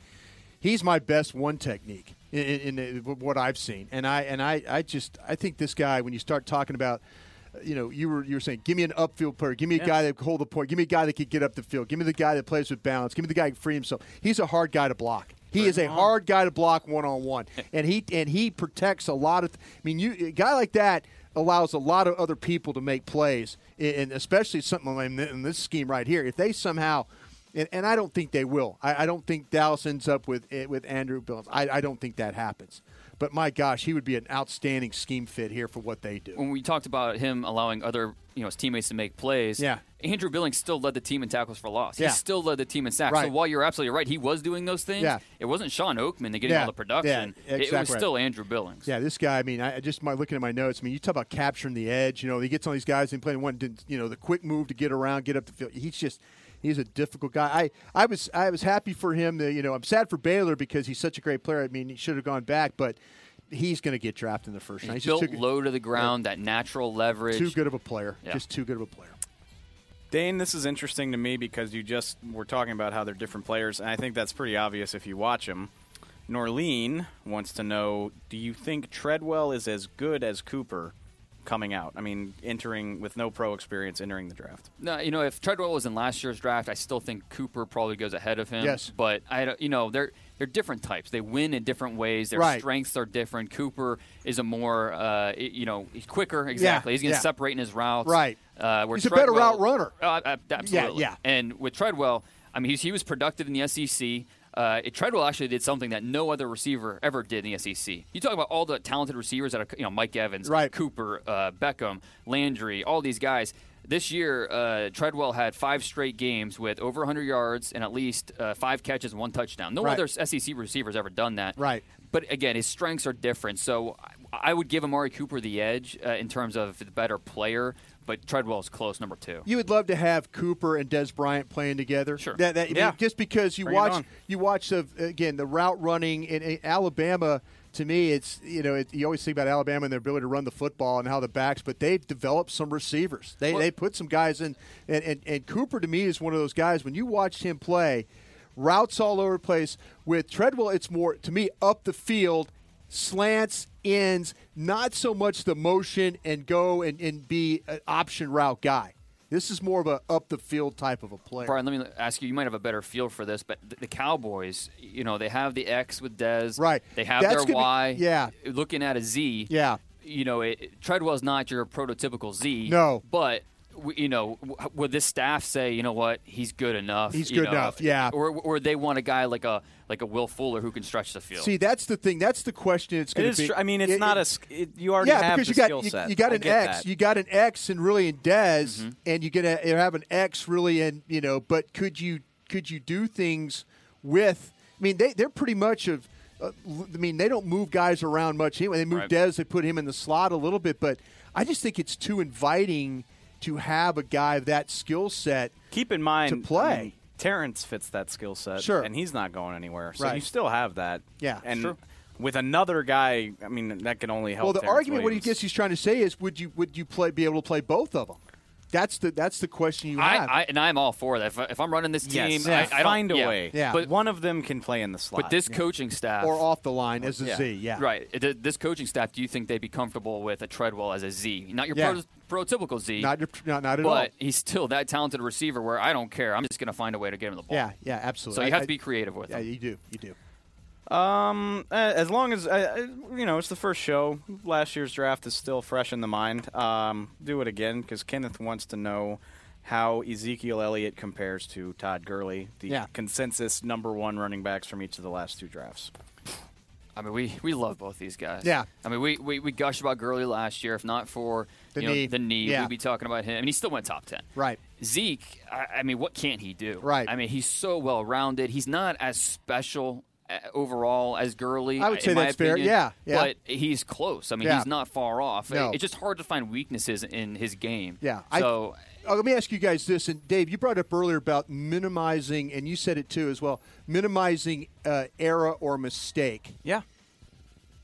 He's my best one technique in, in, in what I've seen, and I and I, I just I think this guy when you start talking about. You know, you were you were saying, give me an upfield player, give me a Yeah. guy that can hold the point, give me a guy that can get up the field, give me the guy that plays with balance, give me the guy who can free himself. He's a hard guy to block. He is a hard guy to block one on one, and he and he protects a lot of. I mean, you a guy like that allows a lot of other people to make plays, and especially something like in this scheme right here. If they somehow, and, and I don't think they will. I, I don't think Dallas ends up with eh, with Andrew Billings. I, I don't think that happens. But my gosh, he would be an outstanding scheme fit here for what they do. when we talked about him allowing other you know his teammates to make plays, Yeah. Andrew Billings still led the team in tackles for loss. Yeah. He still led the team in sacks. Right. So while you're absolutely right, he was doing those things. Yeah. It wasn't Shawn Oakman that getting Yeah. all the production. Yeah, It- It was right. still Andrew Billings. Yeah, this guy. I mean, I I just my looking at my notes. I mean, you talk about capturing the edge. You know, he gets on these guys and playing one. You know, the quick move to get around, get up the field. He's just he's a difficult guy. I I was I was happy for him. That, you know, I'm sad for Baylor because he's such a great player. I mean, he should have gone back, but he's going to get drafted in the first round. He's He's just built too, low to the ground, that natural leverage. too good of a player. Yeah. Just too good of a player. Dane, this is interesting to me because you just were talking about how they're different players, and I think that's pretty obvious if you watch them. Norleen wants to know Do you think Treadwell is as good as Cooper coming out? I mean, entering with no pro experience, entering the draft. No, you know, if Treadwell was in last year's draft, I still think Cooper probably goes ahead of him. Yes. but I, you know, they're they're different types. They win in different ways. Their Right. strengths are different. Cooper is a more, uh, you know, he's quicker. Exactly. he's going to yeah. separate in his routes. Right. Uh, where He's a better route runner. Uh, absolutely. yeah. And with Treadwell, I mean, he's, he was productive in the SEC. Uh, it, Treadwell actually did something that no other receiver ever did in the SEC. You talk about all the talented receivers that are, you know, Mike Evans, Right. Cooper, uh, Beckham, Landry, all these guys. This year, uh, Treadwell had five straight games with over 100 yards and at least uh, five catches and one touchdown. No Right. other SEC receiver's ever done that. Right. But again, his strengths are different. So I I would give Amari Cooper the edge uh, in terms of the better player, but Treadwell's close number two. You would love to have Cooper and Dez Bryant playing together. Sure. That, that, I mean, Yeah. just because you Bring watch, you watch the again the route running in, in Alabama. To me, it's you know it, you always think about Alabama and their ability to run the football and how the backs, but they've developed some receivers. They Well- they put some guys in, and, and and Cooper to me is one of those guys. When you watched him play, routes all over the place. With Treadwell, it's more to me up the field, slants, ends, not so much the motion and go and, and be an option route guy. This is more of a up the field type of a player. Bryan, let me ask you. You might have a better feel for this, but the, the Cowboys, you know, they have the X with Dez. Right. They have That's their gonna be- Y. yeah. Looking at a Z. Yeah. You know, it, Treadwell's not your prototypical Z. No. But. W- You know, would this staff say, you know what, he's good enough? He's good know, enough, yeah. Or, or they want a guy like a like a Will Fuller who can stretch the field. See, that's the thing. That's the question. It's going is to be. tr- I mean, it's it- not it- a. It, you already yeah, have because the you got skill you, set. you got I an X. that. You got an X and really in Dez, Mm-hmm. and you're gonna you have an X really in you know. But could you could you do things with? I mean, they they're pretty much of. Uh, I mean, they don't move guys around much anyway. They move Right. Dez, they put him in the slot a little bit, but I just think it's too inviting to have a guy of that skill set. Keep in mind to play. I mean, Terrence fits that skill set, Sure. and he's not going anywhere. So Right. you still have that. Yeah, and sure. with another guy, I mean, that can only help. Well, the Terrence argument, what he Williams. guess he's trying to say is, would you would you play be able to play both of them? That's the that's the question you have. I, I and I'm all for that. If, I- if I'm running this team, Yes, I, I find a yeah. way. Yeah. But one of them can play in the slot. But this coaching staff, or off the line as a Z, yeah. right. This coaching staff, do you think they'd be comfortable with a Treadwell as a Z? Not your Yeah. pro- prototypical Z, Not, not, not at but all. he's still that talented receiver. Where I don't care. I'm just going to find a way to get him the ball. Yeah, yeah, absolutely. So you I- have to be creative with it. Yeah, him. you do. You do. Um, as long as uh, uh, you know, it's the first show. Last year's draft is still fresh in the mind. Um, do it again because Kenneth wants to know how Ezekiel Elliott compares to Todd Gurley, the Yeah. consensus number one running backs from each of the last two drafts. I mean, we, we love both these guys. Yeah. I mean, we, we, we gushed about Gurley last year. If not for The you know, knee. the knee, Yeah. we'd be talking about him. I mean, he still went top 10. Right. Zeke, I, I mean, what can't he do? Right. I mean, he's so well rounded. He's not as special overall as Gurley. I would in say my that's fair. opinion, Yeah, yeah. But he's close. I mean, Yeah. he's not far off. No. It's just hard to find weaknesses in his game. Yeah. So. I, oh, let me ask you guys this. And Dave, you brought up earlier about minimizing, and you said it too as well, minimizing uh, error or mistake. Yeah.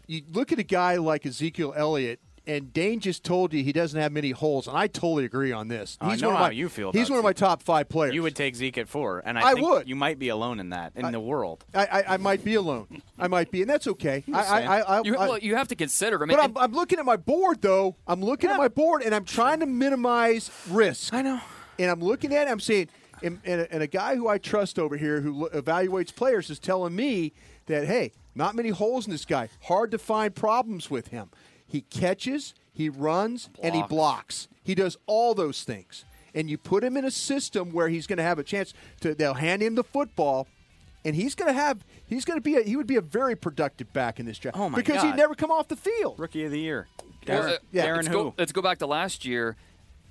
You look at a guy like Ezekiel Elliott, and Dane just told you he doesn't have many holes, and I totally agree on this. I He's know one of how my, you feel He's about one of my top five players. You would take Zeke at four, and I, I think would. You might be alone in that in the world. I, I, I might be alone. I might be, and that's okay. I, I. I, I, You, well, you have to consider. I mean, but I'm, I'm looking at my board, though. I'm looking at my board, and I'm trying to minimize risk. I know. And I'm looking at it, I'm saying, and, and, a, and a guy who I trust over here who evaluates players is telling me that, hey, not many holes in this guy. Hard to find problems with him. He catches, he runs, and he Blocks. blocks. He does all those things. And you put him in a system where he's going to have a chance to, they'll hand him the football. And he's going to have, he's going to be, a, he would be a very productive back in this draft. Oh, my Because God. he'd never come off the field. Rookie of the year. Well, Darren, uh, yeah, Darren let's who? Go, let's go back to last year.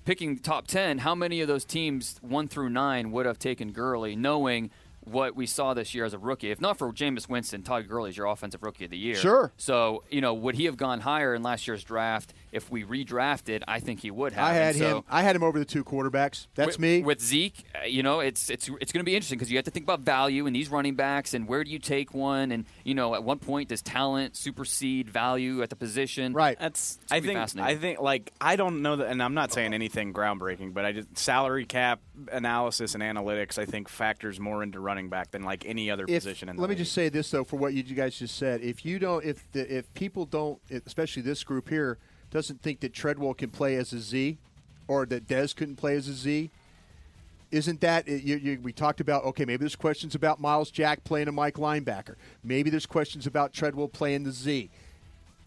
Picking the top 10, how many of those teams, 1 through 9, would have taken Gurley, knowing what we saw this year as a rookie? If not for Jameis Winston, Todd Gurley is your offensive rookie of the year. Sure. So, you know, would he have gone higher in last year's draft if we redrafted? I think he would have. I had so- him. I had him over the two quarterbacks. That's with, me. With Zeke, uh, you know, it's it's it's going to be interesting because you have to think about value in these running backs and where do you take one, and you know, at one point does talent supersede value at the position? Right. That's. I think. I think. Like I don't know that, and I'm not saying anything groundbreaking, but I just salary cap analysis and analytics. I think factors more into running back than like any other if, position in the let me just say this though, for what you guys just said, if you don't, if the, if people don't, especially this group here, doesn't think that Treadwell can play as a Z, or that Dez couldn't play as a Z, isn't that you, you, we talked about? Okay, maybe there's questions about Myles Jack playing a Mike linebacker. Maybe there's questions about Treadwell playing the Z.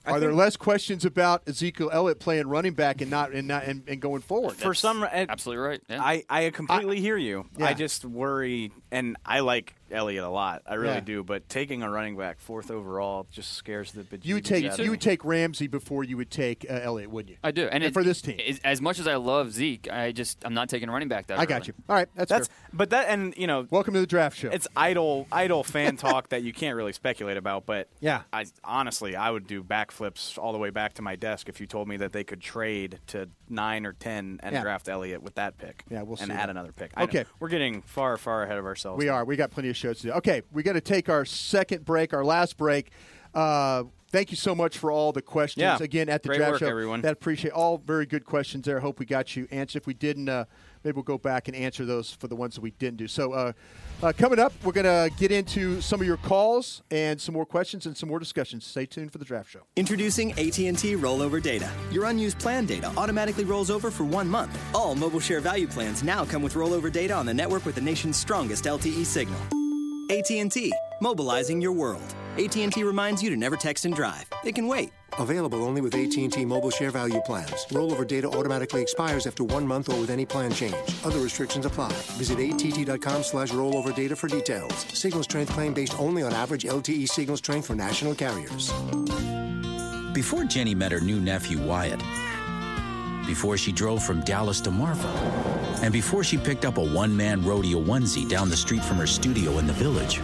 I Are there less questions about Ezekiel Elliott playing running back and not and not and, and going forward? for some, absolutely right. Yeah. I, I completely hear you. Yeah. I just worry, and I like Elliott a lot. I really Yeah. do. But taking a running back fourth overall just scares the. You would take out of you me. would take Ramsey before you would take uh, Elliott, wouldn't you? I do, and, it- for this team, is- as much as I love Zeke, I just I'm not taking a running back that. I got you. All right, that's, That's fair. but that and you know welcome to the draft show. It's idle idle fan talk that you can't really speculate about. But Yeah. I honestly I would do backflips all the way back to my desk if you told me that they could trade to nine or ten and Yeah. draft Elliott with that pick. Yeah, we'll and see add that. another pick. I know. Okay. we're getting far far ahead of ourselves. We are. We got plenty of shows to do. Okay, we got to take our second break, our last break. Uh, thank you so much for all the questions. Yeah. Again, at the Great draft work, show. everyone. That appreciate all very good questions there. Hope we got you answered. If we didn't, uh, maybe we'll go back and answer those for the ones that we didn't do. So. Uh, uh, coming up, we're going to get into some of your calls and some more questions and some more discussions. Stay tuned for the draft show. Introducing AT&T Rollover Data. Your unused plan data automatically rolls over for one month. All mobile share value plans now come with rollover data on the network with the nation's strongest LTE signal. AT&T, mobilizing your world. AT&T reminds you to never text and drive. It can wait. Available only with AT&T Mobile Share Value Plans. Rollover data automatically expires after one month or with any plan change. Other restrictions apply. Visit att.com slash rollover data for details. Signal strength claim based only on average LTE signal strength for national carriers. Before Jenny met her new nephew Wyatt, before she drove from Dallas to Marfa, and before she picked up a one man rodeo onesie down the street from her studio in the village,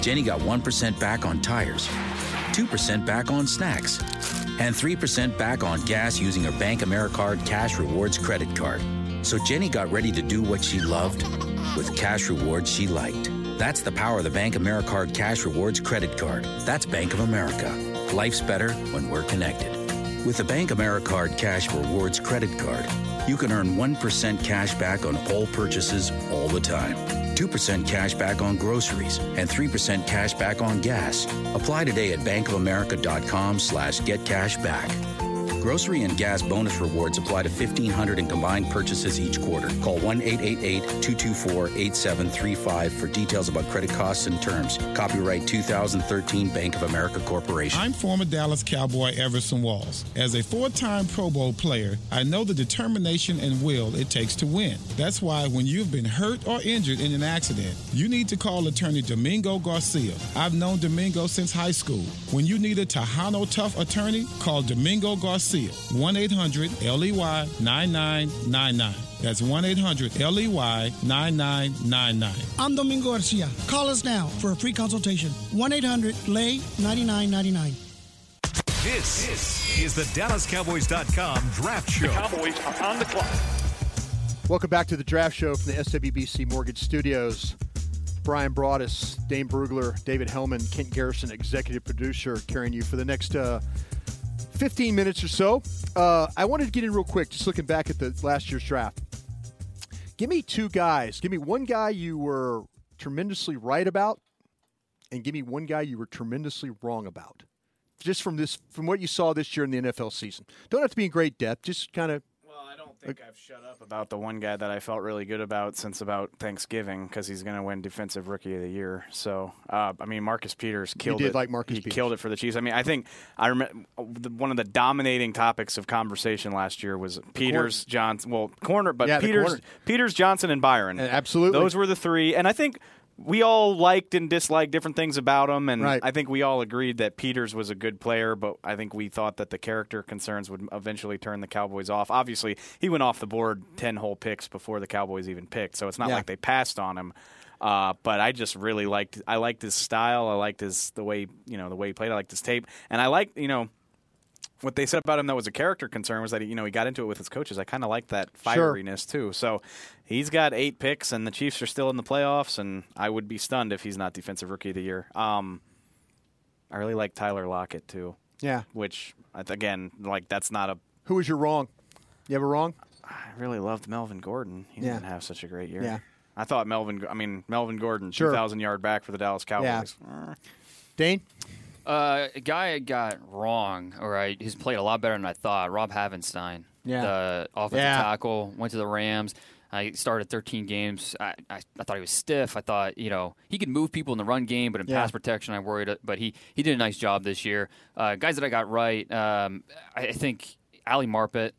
Jenny got 1% back on tires, 2% back on snacks, and 3% back on gas using her Bank AmeriCard Cash Rewards credit card. So Jenny got ready to do what she loved with cash rewards she liked. That's the power of the Bank AmeriCard Cash Rewards credit card. That's Bank of America. Life's better when we're connected. With the Bank AmeriCard Cash Rewards credit card, you can earn 1% cash back on all purchases all the time. 2% cash back on groceries and 3% cash back on gas. Apply today at bankofamerica.com slash get cash back. Grocery and gas bonus rewards apply to 1,500 in combined purchases each quarter. Call 1 888 224 8735 for details about credit costs and terms. Copyright 2013 Bank of America Corporation. I'm former Dallas Cowboy Everson Walls. As a four time Pro Bowl player, I know the determination and will it takes to win. That's why when you've been hurt or injured in an accident, you need to call attorney Domingo Garcia. I've known Domingo since high school. When you need a Tejano Tough attorney, call Domingo Garcia. 1 800 LEY 9999. That's 1 800 LEY 9999. I'm Domingo Garcia. Call us now for a free consultation. 1 800 LAY 9999. This is the DallasCowboys.com Draft Show. Cowboys are on the clock. Welcome back to the draft show from the SWBC Mortgage Studios. Bryan Broaddus, Dane Brugler, David Helman, Kent Garrison, executive producer, carrying you for the next uh, 15 minutes or so. Uh, I wanted to get in real quick, just looking back at the last year's draft. Give me two guys. Give me one guy you were tremendously right about, and give me one guy you were tremendously wrong about. Just from this, from what you saw this year in the NFL season. Don't have to be in great depth. Just kind of. I think I've shut up about the one guy that I felt really good about since about Thanksgiving because he's going to win Defensive Rookie of the Year. So, uh, I mean, Marcus Peters killed did it. like Marcus he Peters. killed it for the Chiefs. I mean, I think I remember one of the dominating topics of conversation last year was Peters, Johnson, well, corner, but Yeah, Peters, corner. Peters, Johnson, and Byron. absolutely. those were the three, and I think. We all liked and disliked different things about him, and Right. I think we all agreed that Peters was a good player, but I think we thought that the character concerns would eventually turn the Cowboys off. Obviously, he went off the board 10 whole picks before the Cowboys even picked, so it's not Yeah. like they passed on him. Uh, but I just really liked I liked his style. I liked his the way you know the way he played. I liked his tape, and I liked you know what they said about him that was a character concern was that he, you know he got into it with his coaches. I kind of like that Sure. too. So he's got eight picks, and the Chiefs are still in the playoffs. And I would be stunned if he's not Defensive Rookie of the Year. Um, I really like Tyler Lockett too. Yeah. Which again, like that's not a. Who was your wrong? You ever wrong? I really loved Melvin Gordon. He Yeah. didn't have such a great year. Yeah. I thought Melvin. I mean Melvin Gordon, Sure. two thousand yard back for the Dallas Cowboys. Yeah. Dane? Uh, a guy I got wrong, or I, he's played a lot better than I thought. Rob Havenstein, Yeah. the offensive Yeah. tackle, went to the Rams. I started 13 games. I, I, I thought he was stiff. I thought you know he could move people in the run game, but in Yeah. pass protection, I worried. But he he did a nice job this year. Uh, guys that I got right, um, I, I think Ali Marpet.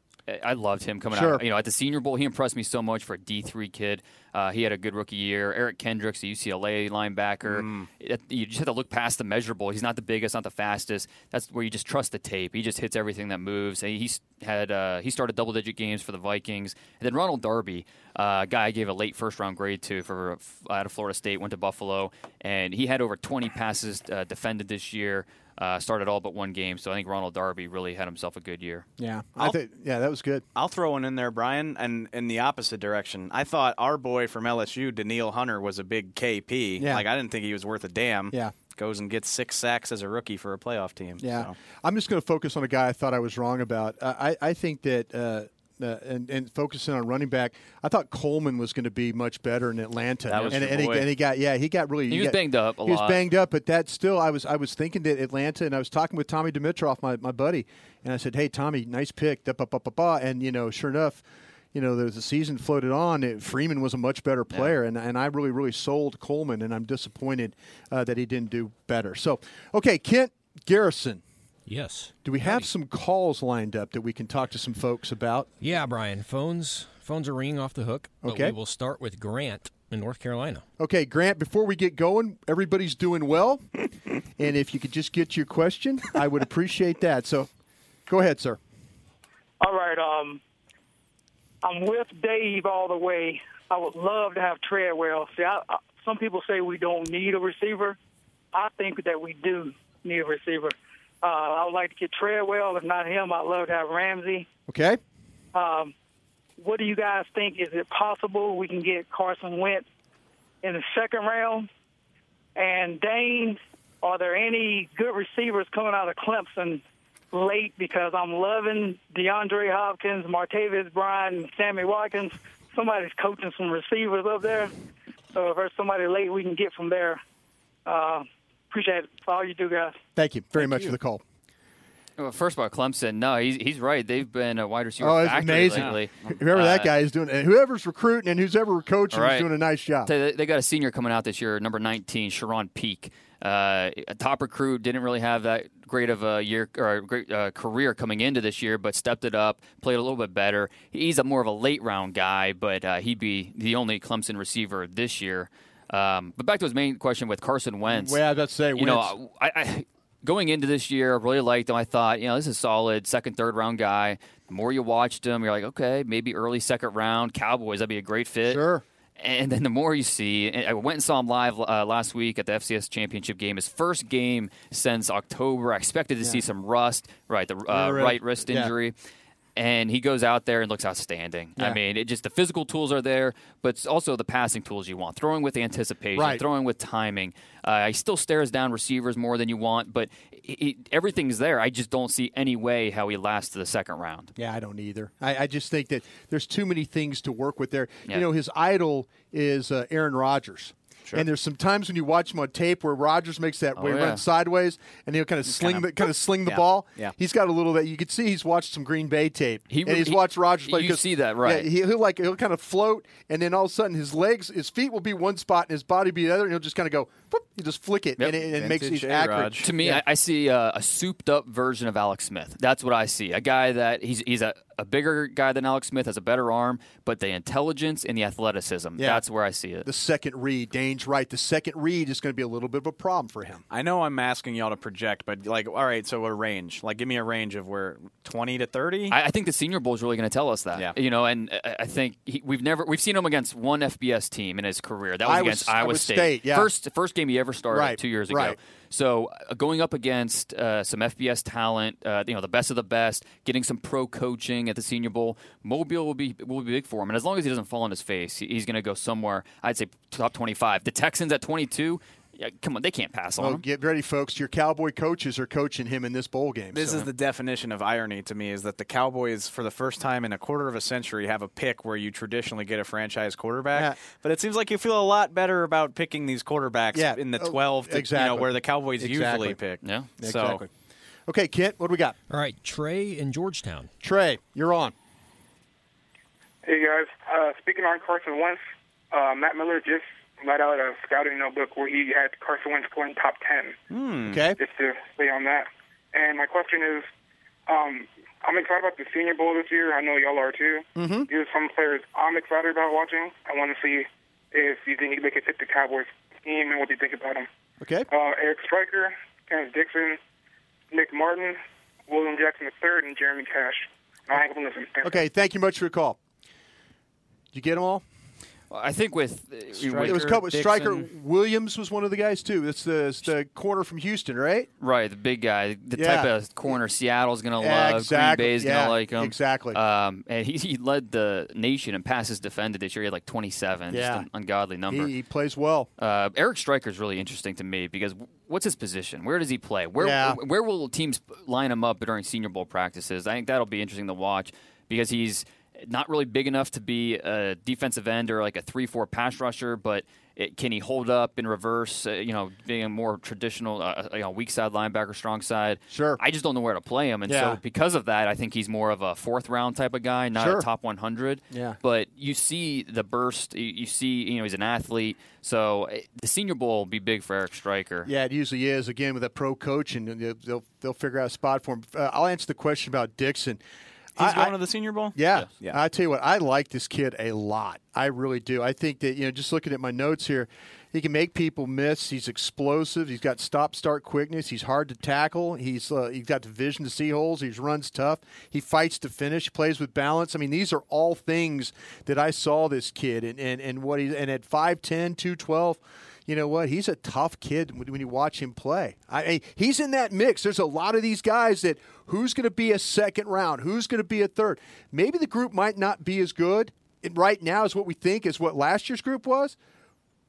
I loved him coming Sure. out. You know, at the Senior Bowl, he impressed me so much for a D three kid. Uh, he had a good rookie year. Eric Kendricks, the UCLA linebacker. Mm. It- you just have to look past the measurable. He's not the biggest, not the fastest. That's where you just trust the tape. He just hits everything that moves. And he's had uh, he started double digit games for the Vikings. And then Ronald Darby, uh, a guy I gave a late first round grade to for out of Florida State, went to Buffalo, and he had over 20 passes uh, defended this year. Uh, started all but one game, so I think Ronald Darby really had himself a good year. Yeah, I I'll- think yeah, that was good. I'll throw one in there, Bryan, and in the opposite direction. I thought our boy from LSU, Danielle Hunter, was a big KP. Yeah. Like I didn't think he was worth a damn. Yeah. Goes and gets six sacks as a rookie for a playoff team. Yeah, So. I'm just going to focus on a guy I thought I was wrong about. Uh, I I think that. Uh, uh, and, and focusing on running back, I thought Coleman was going to be much better in Atlanta. That was and, and, he, and he got yeah he got really He was got- banged up a he was banged up, but that still I was I was thinking that Atlanta and I was talking with Tommy Dimitroff, my, my buddy, and I said, hey Tommy, nice pick, da, ba, ba, ba, ba. and you know sure enough. You know, there's the season floated on. It, Freeman was a much better player, and, and I really, really sold Coleman, and I'm disappointed uh, that he didn't do better. So, okay, Kent Garrison, Yes. do we have some calls lined up that we can talk to some folks about? Yeah, Bryan. Phones phones are ringing off the hook. Okay. We will start with Grant in North Carolina. Okay, Grant, before we get going, everybody's doing well. and if you could just get your question, I would appreciate that. So go ahead, sir. All right. Um, I'm with Dave all the way. I would love to have Treadwell. See, I, I, some people say we don't need a receiver. I think that we do need a receiver. Uh, I would like to get Treadwell. If not him, I'd love to have Ramsey. Okay. Um, what do you guys think? Is it possible we can get Carson Wentz in the second round? And Dane, are there any good receivers coming out of Clemson late? Because I'm loving DeAndre Hopkins, Martavis Bryant, Sammy Watkins. Somebody's coaching some receivers up there. So if there's somebody late we can get from there, uh, appreciate it all you do, guys. Thank you very much for the call. Well, first of all, Clemson. No, he's he's right. They've been a wide receiver Oh, it's factory amazing. lately. Whoever that Uh, guy is doing, and whoever's recruiting and who's ever coaching All right. is doing a nice job. They they got a senior coming out this year, number 19, Charone Peake. Uh, a top recruit, didn't really have that great of a year or a great uh, career coming into this year, but stepped it up, played a little bit better. He's a more of a late round guy, but uh, he'd be the only Clemson receiver this year. Um, but back to his main question with Carson Wentz. Well, about to say, you know, I, I going into this year, I really liked him. I thought, you know, this is a solid second, third round guy. The more you watched him, you're like, okay, maybe early second round Cowboys, that'd be a great fit. Sure. And then the more you see, I went and saw him live uh, last week at the FCS championship game. His first game since October. I expected to Yeah. see some rust, right? The uh, Right. right wrist Yeah. And he goes out there and looks outstanding. Yeah. I mean, it just the physical tools are there, but it's also the passing tools you want. Throwing with anticipation, Right. throwing with timing. Uh, he still stares down receivers more than you want, but it, it, everything's there. I just don't see any way how he lasts to the second round. Yeah, I don't either. I, I just think that there's too many things to work with there. Yeah. You know, his idol is uh, Aaron Rodgers. And there's some times when you watch him on tape where Rodgers makes that Oh, he yeah. runs sideways and he'll kind of sling kinda- the kind of sling the Yeah. ball. Yeah. He's got a little that you could see he's watched some Green Bay tape. He and he's he- watched Rodgers play. you see that, right. Yeah, he, he'll like he'll kind of float and then all of a sudden his legs, his feet will be one spot and his body be the other, and he'll just kind of go. Whoop, he just flick it Yep. and it, it makes these accurate. To me, Yeah. I, I see uh, a souped up version of Alex Smith. That's what I see. A guy that he's he's a, a bigger guy than Alex Smith, has a better arm, but the intelligence and the athleticism. Yeah. That's where I see it. the second read, Dane's right. The second read is going to be a little bit of a problem for him. I know I'm asking y'all to project, but like, all right, so a range. Like, give me a range of where 20 to 30. I, I think the Senior Bowl is really going to tell us that. Yeah. You know, and I, I think he, we've never we've seen him against one FBS team in his career. That was Iowa- against Iowa, Iowa State. State, yeah. First first game he ever started Right, two years ago. right. So uh, going up against uh, some FBS talent, uh, you know, the best of the best, getting some pro coaching at the Senior Bowl, Mobile will be will be big for him. And as long as he doesn't fall on his face, he's going to go somewhere. I'd say top twenty five. The Texans at twenty two. Yeah, come on, they can't pass on Oh, him. get ready, folks! Your Cowboy coaches are coaching him in this bowl game. This so. is the definition of irony to me: is that the Cowboys, for the first time in a quarter of a century, have a pick where you traditionally get a franchise quarterback. Yeah. But it seems like you feel a lot better about picking these quarterbacks Yeah. in the Oh, twelve, to, you exactly. know, where the Cowboys Exactly. usually pick. Yeah, So exactly. Okay, Kent, what do we got? All right, Trey in Georgetown. Trey, you're on. Hey guys, uh, speaking on Carson Wentz, uh, Matt Miller just let out a scouting notebook where he had Carson Wentz going top ten. Okay. Just to stay on that. And my question is, um, I'm excited about the Senior Bowl this year. I know y'all are too. Mm-hmm. These are some players I'm excited about watching. I want to see if you think they can fit the Cowboys team and what you think about them. Okay. Uh, Eric Striker, Terrence Dixon, Nick Martin, William Jackson III, and Jeremy Cash. I'll hang and Okay, thank you much for the call. Did you get them all? I think with, uh, it was a couple. Striker Williams was one of the guys too. It's the it's the corner from Houston, right? Right, the big guy, the Yeah. type of corner Seattle's going to Yeah, love, exactly. Green Bay's Yeah, going to like him. exactly. Um, and he, he led the nation in passes defended this year. He had like 27, Yeah. just an ungodly number. He, he plays well. Uh, Eric Striker is really interesting to me because what's his position? Where does he play? Where Yeah. where will teams line him up during Senior Bowl practices? I think that'll be interesting to watch because he's not really big enough to be a defensive end or like a three-four pass rusher, but it, can he hold up in reverse? Uh, you know, being a more traditional, uh, you know, weak side linebacker, strong side. Sure. I just don't know where to play him, and Yeah. so because of that, I think he's more of a fourth round type of guy, not Sure. a top 100. Yeah. But you see the burst. You see, you know, he's an athlete. So eh, the Senior Bowl will be big for Eric Striker. Yeah, it usually is. Again, with a pro coach, and they'll they'll, they'll figure out a spot for him. Uh, I'll answer the question about Dixon. He's I- going I- to the Senior Bowl. Yeah. Yes. Yeah. I tell you what, I like this kid a lot. I really do. I think that, you know, just looking at my notes here, he can make people miss. He's explosive. He's got stop start quickness. He's hard to tackle. He's uh, he's got the vision to see holes. He runs tough. He fights to finish. Plays with balance. I mean, these are all things that I saw this kid and and, and what he and at 5'10", 212, you know what? He's a tough kid when you watch him play. I, I he's in that mix. There's a lot of these guys that who's going to be a second round, who's going to be a third. Maybe the group might not be as good right now as what we think is what last year's group was.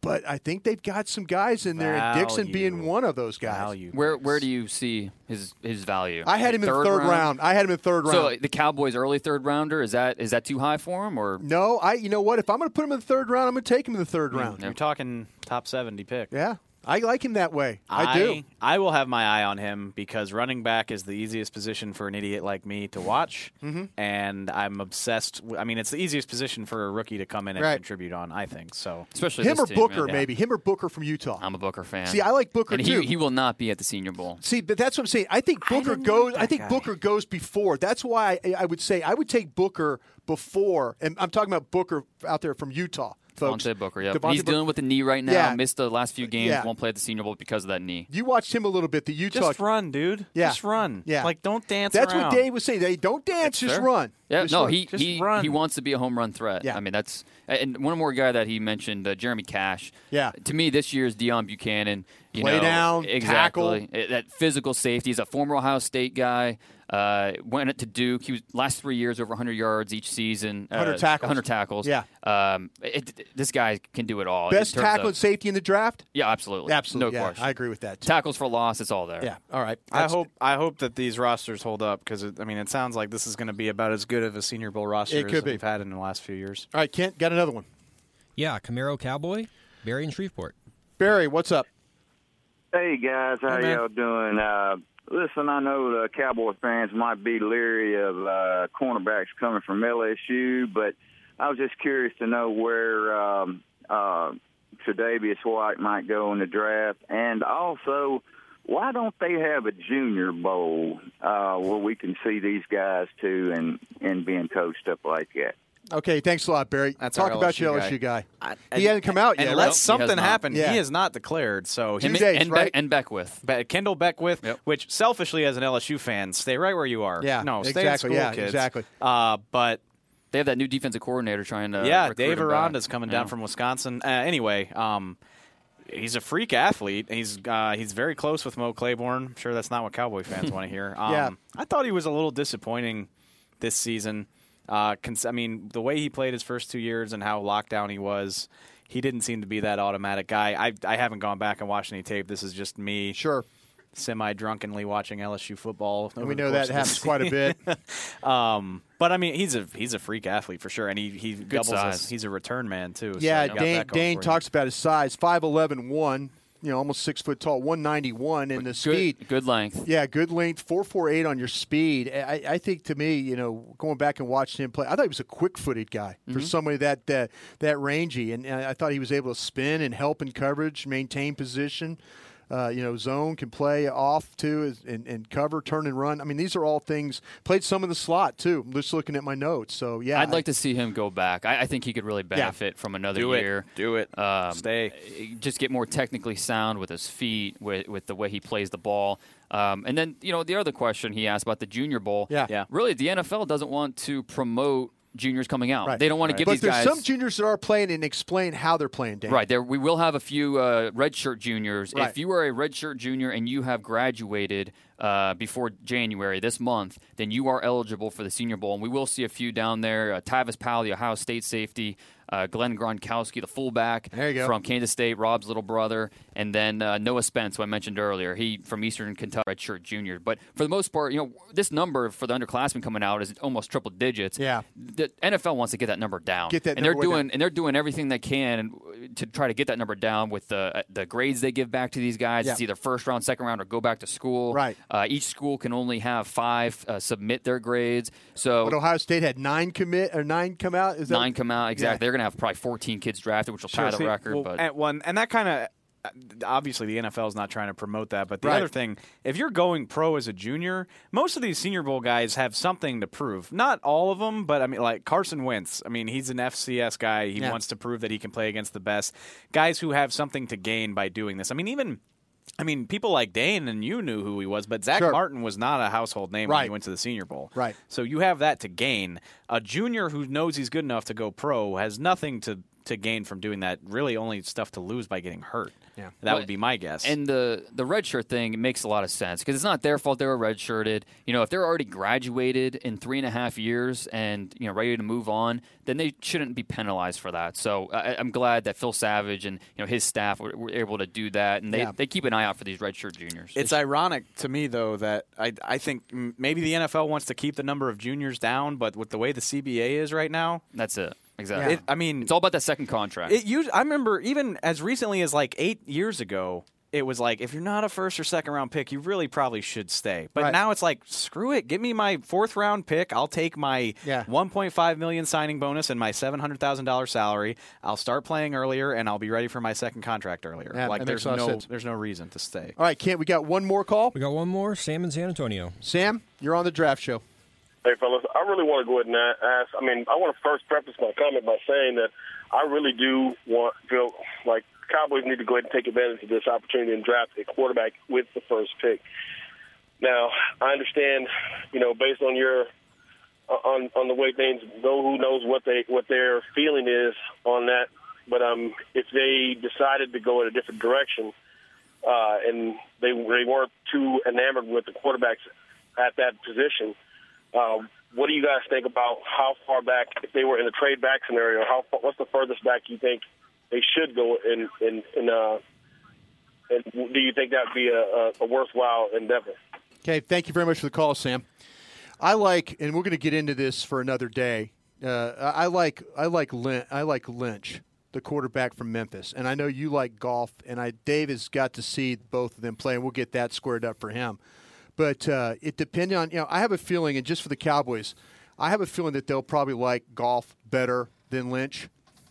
But I think they've got some guys in there, and Dixon being one of those guys. Value. Where where do you see his his value? I had him in third round. I had him in third round. So round. the Cowboys early third rounder is that is that too high for him or No, I. You know what? If I'm going to put him in the third round, I'm going to take him in the third round. You're talking top 70 pick. Yeah, I like him that way. I, do. I will have my eye on him because running back is the easiest position for an idiot like me to watch, Mhm. and I'm obsessed. w- I mean, it's the easiest position for a rookie to come in and Right. contribute on. I think so. especially him or team, Booker, man. maybe him or Booker from Utah. I'm a Booker fan. See, I like Booker and too. He, he will not be at the Senior Bowl. See, but that's what I'm saying. I think Booker goes. I think Booker goes before. That's why I, I would say I would take Booker before, and I'm talking about Booker out there from Utah, folks. Devontae Booker, yeah. Devontae He's Booker- dealing with a knee right now. Yeah. Missed the last few games. Yeah. Won't play at the Senior Bowl because of that knee. You watched him a little bit. The Utah. Just run, dude. Yeah. Just run. Yeah. Like, don't dance That's around. what Dave was saying. They don't dance, just run. Yeah, Just no, run. he Just he, run. he wants to be a home run threat. Yeah. I mean that's and one more guy that he mentioned, uh, Jeremy Cash. Yeah. to me this year is Deion Buchanan. You Play know, down, exactly Eh, that physical safety. He's a former Ohio State guy. Uh, went it to Duke. He was last three years over 100 yards each season. 100 uh, tackles. 100 tackles. Yeah. Um, it, this guy can do it all. in Best terms tackle of- and safety in the draft. Yeah, absolutely. Absolutely. No yeah, question. I agree with that. Too. Tackles for loss. It's all there. Yeah. All right. I hope I hope that these rosters hold up because I mean it sounds like this is going to be about as good of a Senior Bowl roster It as could be. we've had in the last few years. All right, Kent, got another one. Yeah, Camaro Cowboy, Barry and Shreveport. Barry, what's up? Hey guys, how Hey, y'all doing? Uh, listen, I know the Cowboy fans might be leery of uh, cornerbacks coming from LSU, but I was just curious to know where um, uh, Tre'Davious White might go in the draft, and also why don't they have a Junior Bowl uh, where we can see these guys too and and being coached up like that? Okay, thanks a lot, Barry. That's Talk our about LSU your. LSU guy. I- he hasn't come out yet. Unless right? something happened, Yeah. he is not declared. So Two he, days, and, right? Be- and Beckwith. Be- Kendall Beckwith, which selfishly as an LSU fan, stay right where you are. Yeah, no, stay exactly, in school, yeah, kids. exactly. Uh, but They have that new defensive coordinator trying to yeah, Dave him back. Aranda's coming down Yeah. from Wisconsin. Uh, anyway, um, he's a freak athlete. He's uh, he's very close with Mo Claiborne. I'm sure that's not what Cowboy fans want to hear. Um, Yeah. I thought he was a little disappointing this season. Uh, cons- I mean, the way he played his first two years and how locked down he was, he didn't seem to be that automatic guy. I I haven't gone back and watched any tape. This is just me. Sure. Semi drunkenly watching LSU football. And we know that happens quite a bit. um, but I mean, he's a he's a freak athlete for sure, and he he doubles. size. As, he's a return man too. so Yeah, you got Dane, that going Dane for you. talks about his size 5'11, 1, you know, almost six foot tall, 191, and the speed. Good, good length. Yeah, good length, 448 on your speed. I, I think to me, you know, going back and watching him play, I thought he was a quick footed guy for Mhm. somebody that, that that rangy. And I thought he was able to spin and help in coverage, maintain position. Uh, you know, zone can play off too, and, and cover, turn and run. I mean, these are all things. Played some in the slot too. I'm just looking at my notes. So yeah, I'd like to see him go back. I, I think he could really benefit from another Do it. year. Do it. Um, Stay. Just get more technically sound with his feet, with, with the way he plays the ball. Um, and then, you know, the other question he asked about the Junior Bowl. Yeah. Yeah. Really, the NFL doesn't want to promote juniors coming out. Right. They don't want to give but these there's some juniors that are playing and explain how they're playing. Dan. Right there, we will have a few uh, redshirt juniors. Right. If you are a redshirt junior and you have graduated uh, before January this month, then you are eligible for the Senior Bowl, and we will see a few down there. Uh, Tyvis Powell, the Ohio State safety, uh, Glenn Gronkowski, the fullback There you go. from Kansas State, Rob's little brother, and then uh, Noah Spence, who I mentioned earlier. He from Eastern Kentucky, redshirt junior. But for the most part, you know, this number for the underclassmen coming out is almost triple digits. Yeah. the NFL wants to get that number down. Get that and they're doing down. and they're doing everything they can to try to get that number down with the uh, the grades they give back to these guys. Yeah. It's either first round, second round, or go back to school. Right. Uh, each school can only have five uh, submit their grades. So But Ohio State had nine commit or nine come out. Is that nine come out exactly. Yeah. Going to have probably 14 kids drafted, which will tie the See, record. well, but and, one, and that kind of uh, obviously the NFL is not trying to promote that, but the Right. other thing, if you're going pro as a junior, most of these Senior Bowl guys have something to prove. Not all of them, but I mean, like Carson Wentz. I mean, he's an FCS guy. He Yeah. wants to prove that he can play against the best guys who have something to gain by doing this. I mean, even. I mean, people like Dane and you knew who he was, but Zack Sure. Martin was not a household name when he went to the Senior Bowl. Right. So you have that to gain. A junior who knows he's good enough to go pro has nothing to to gain from doing that. Really, only stuff to lose by getting hurt. Yeah. that Well, would be my guess. And the the red shirt thing makes a lot of sense because it's not their fault they were red shirted. You know, if they're already graduated in three and a half years and you know ready to move on, then they shouldn't be penalized for that. So I, I'm glad that Phil Savage and you know his staff were, were able to do that, and they, Yeah. they keep an eye out for these red shirt juniors. It's ironic to me though that I I think maybe the NFL wants to keep the number of juniors down, but with the way the CBA is right now, That's it. Exactly. It, I mean, it's all about that second contract. It used, I remember even as recently as like eight years ago, it was like if you're not a first or second round pick, you really probably should stay. But Right. now it's like screw it, give me my fourth round pick. I'll take my Yeah. 1.5 million signing bonus and my seven hundred thousand dollars salary. I'll start playing earlier and I'll be ready for my second contract earlier. Yeah, like that makes there's a lot of no sense. there's no reason to stay. All right, Kent, we got one more call. We got one more. Sam in San Antonio. Sam, you're on the draft show. Hey, fellas, I really want to go ahead and ask. I mean, I want to first preface my comment by saying that I really do want feel like Cowboys need to go ahead and take advantage of this opportunity and draft a quarterback with the first pick. Now, I understand, you know, based on your on on the way things go, who knows what they what their feeling is on that. But um, if they decided to go in a different direction, uh, and they they weren't too enamored with the quarterbacks at that position, um, what do you guys think about how far back, if they were in a trade back scenario, how far, what's the furthest back you think they should go in in in uh, and do you think that'd be a, a, worthwhile endeavor? Okay, thank you very much for the call, Sam. I like, and we're going to get into this for another day. Uh, I like, I like, Lynch, I like Lynch, the quarterback from Memphis, and I know you like golf, and I Dave has got to see both of them play, and we'll get that squared up for him. But uh, it depends on, you know, I have a feeling, and just for the Cowboys, I have a feeling that they'll probably like golf better than Lynch,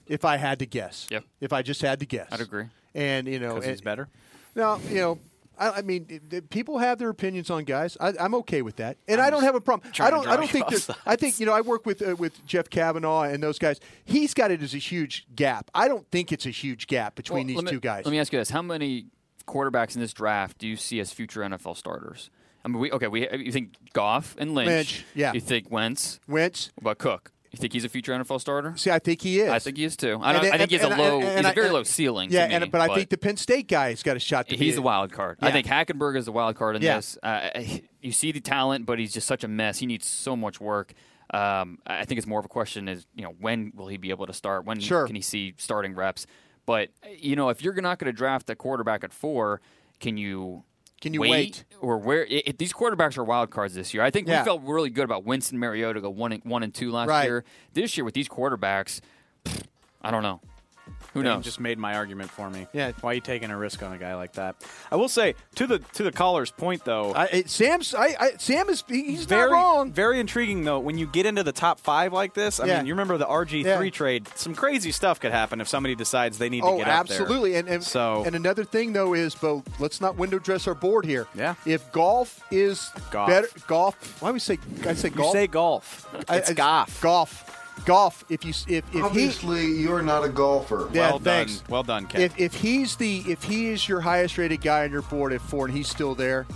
if I had to guess. Yep. If I just had to guess, I'd agree. And you know, and- better? Now, you know, I, I mean, it- people have their opinions on guys. I, I'm okay with that, and I don't have a problem. I don't. I don't think that. I think you know. I work with uh, with Jeff Kavanaugh and those guys. He's got it as a huge gap. I don't think it's a huge gap between Well, these me- two guys. Let me ask you this: How many quarterbacks in this draft do you see as future NFL starters? I mean, we okay. We you think Goff and Lynch? Lynch, yeah. You think Wentz? Wentz. What about Cook? You think he's a future NFL starter? See, I think he is. I think he is too. I, don't, And- I think he has a low. and- and he's a very and- low ceiling. Yeah, to me, and, but I think the Penn State guy has got a shot to be. he's the wild card. I think Hackenberg is the wild card in Yeah. this. Uh, you see the talent, but he's just such a mess. He needs so much work. Um, I think it's more of a question: is you know when will he be able to start? When Sure. can he see starting reps? But you know, if you're not going to draft a quarterback at four, can you? Can you wait? or where? i if these quarterbacks are wild cards this year, I think Yeah. we felt really good about Winston Mariota go one and, one and two last Right. year. This year with these quarterbacks, I don't know. Who knows? Just made my argument for me. Yeah. Why are you taking a risk on a guy like that? I will say to the to the caller's point though. I, it, Sam's I, I, Sam is he's very not wrong. very intriguing though. When you get into the top five like this, I Yeah. mean, you remember the RG three Yeah. trade? Some crazy stuff could happen if somebody decides they need to Oh, get up there. absolutely. And, and So- and another thing though is, but let's not window dress our board here. Yeah. If golf is Golf. better, golf. Why do we say? I say You golf. say golf. It's I- golf. Golf. Golf. If you if if Obviously, you're not a golfer. Yeah, well thanks. done. Well done, Ken. If if he's the if he is your highest rated guy on your board at four and he's still there,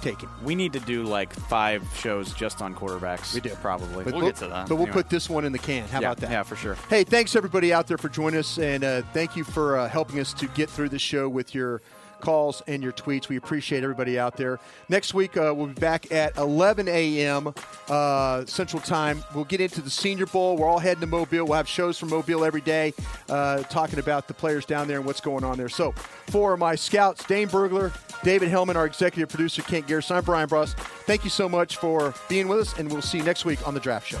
take him. we need to do like five shows just on quarterbacks. We do. probably. But We'll get to that. But we'll Anyway. put this one in the can. How yeah, about that? Yeah, for sure. Hey, thanks everybody out there for joining us, and uh, thank you for uh, helping us to get through the show with your calls and your tweets. We appreciate everybody out there. Next week uh, we'll be back at 11 a.m. Uh, Central Time. We'll get into the Senior Bowl. We're all heading to Mobile. We'll have shows from Mobile every day, uh, talking about the players down there and what's going on there. So, for my scouts, Dane Brugler, David Helman, our executive producer Kent Garrison, I'm Bryan Broaddus. Thank you so much for being with us, and we'll see you next week on the Draft Show.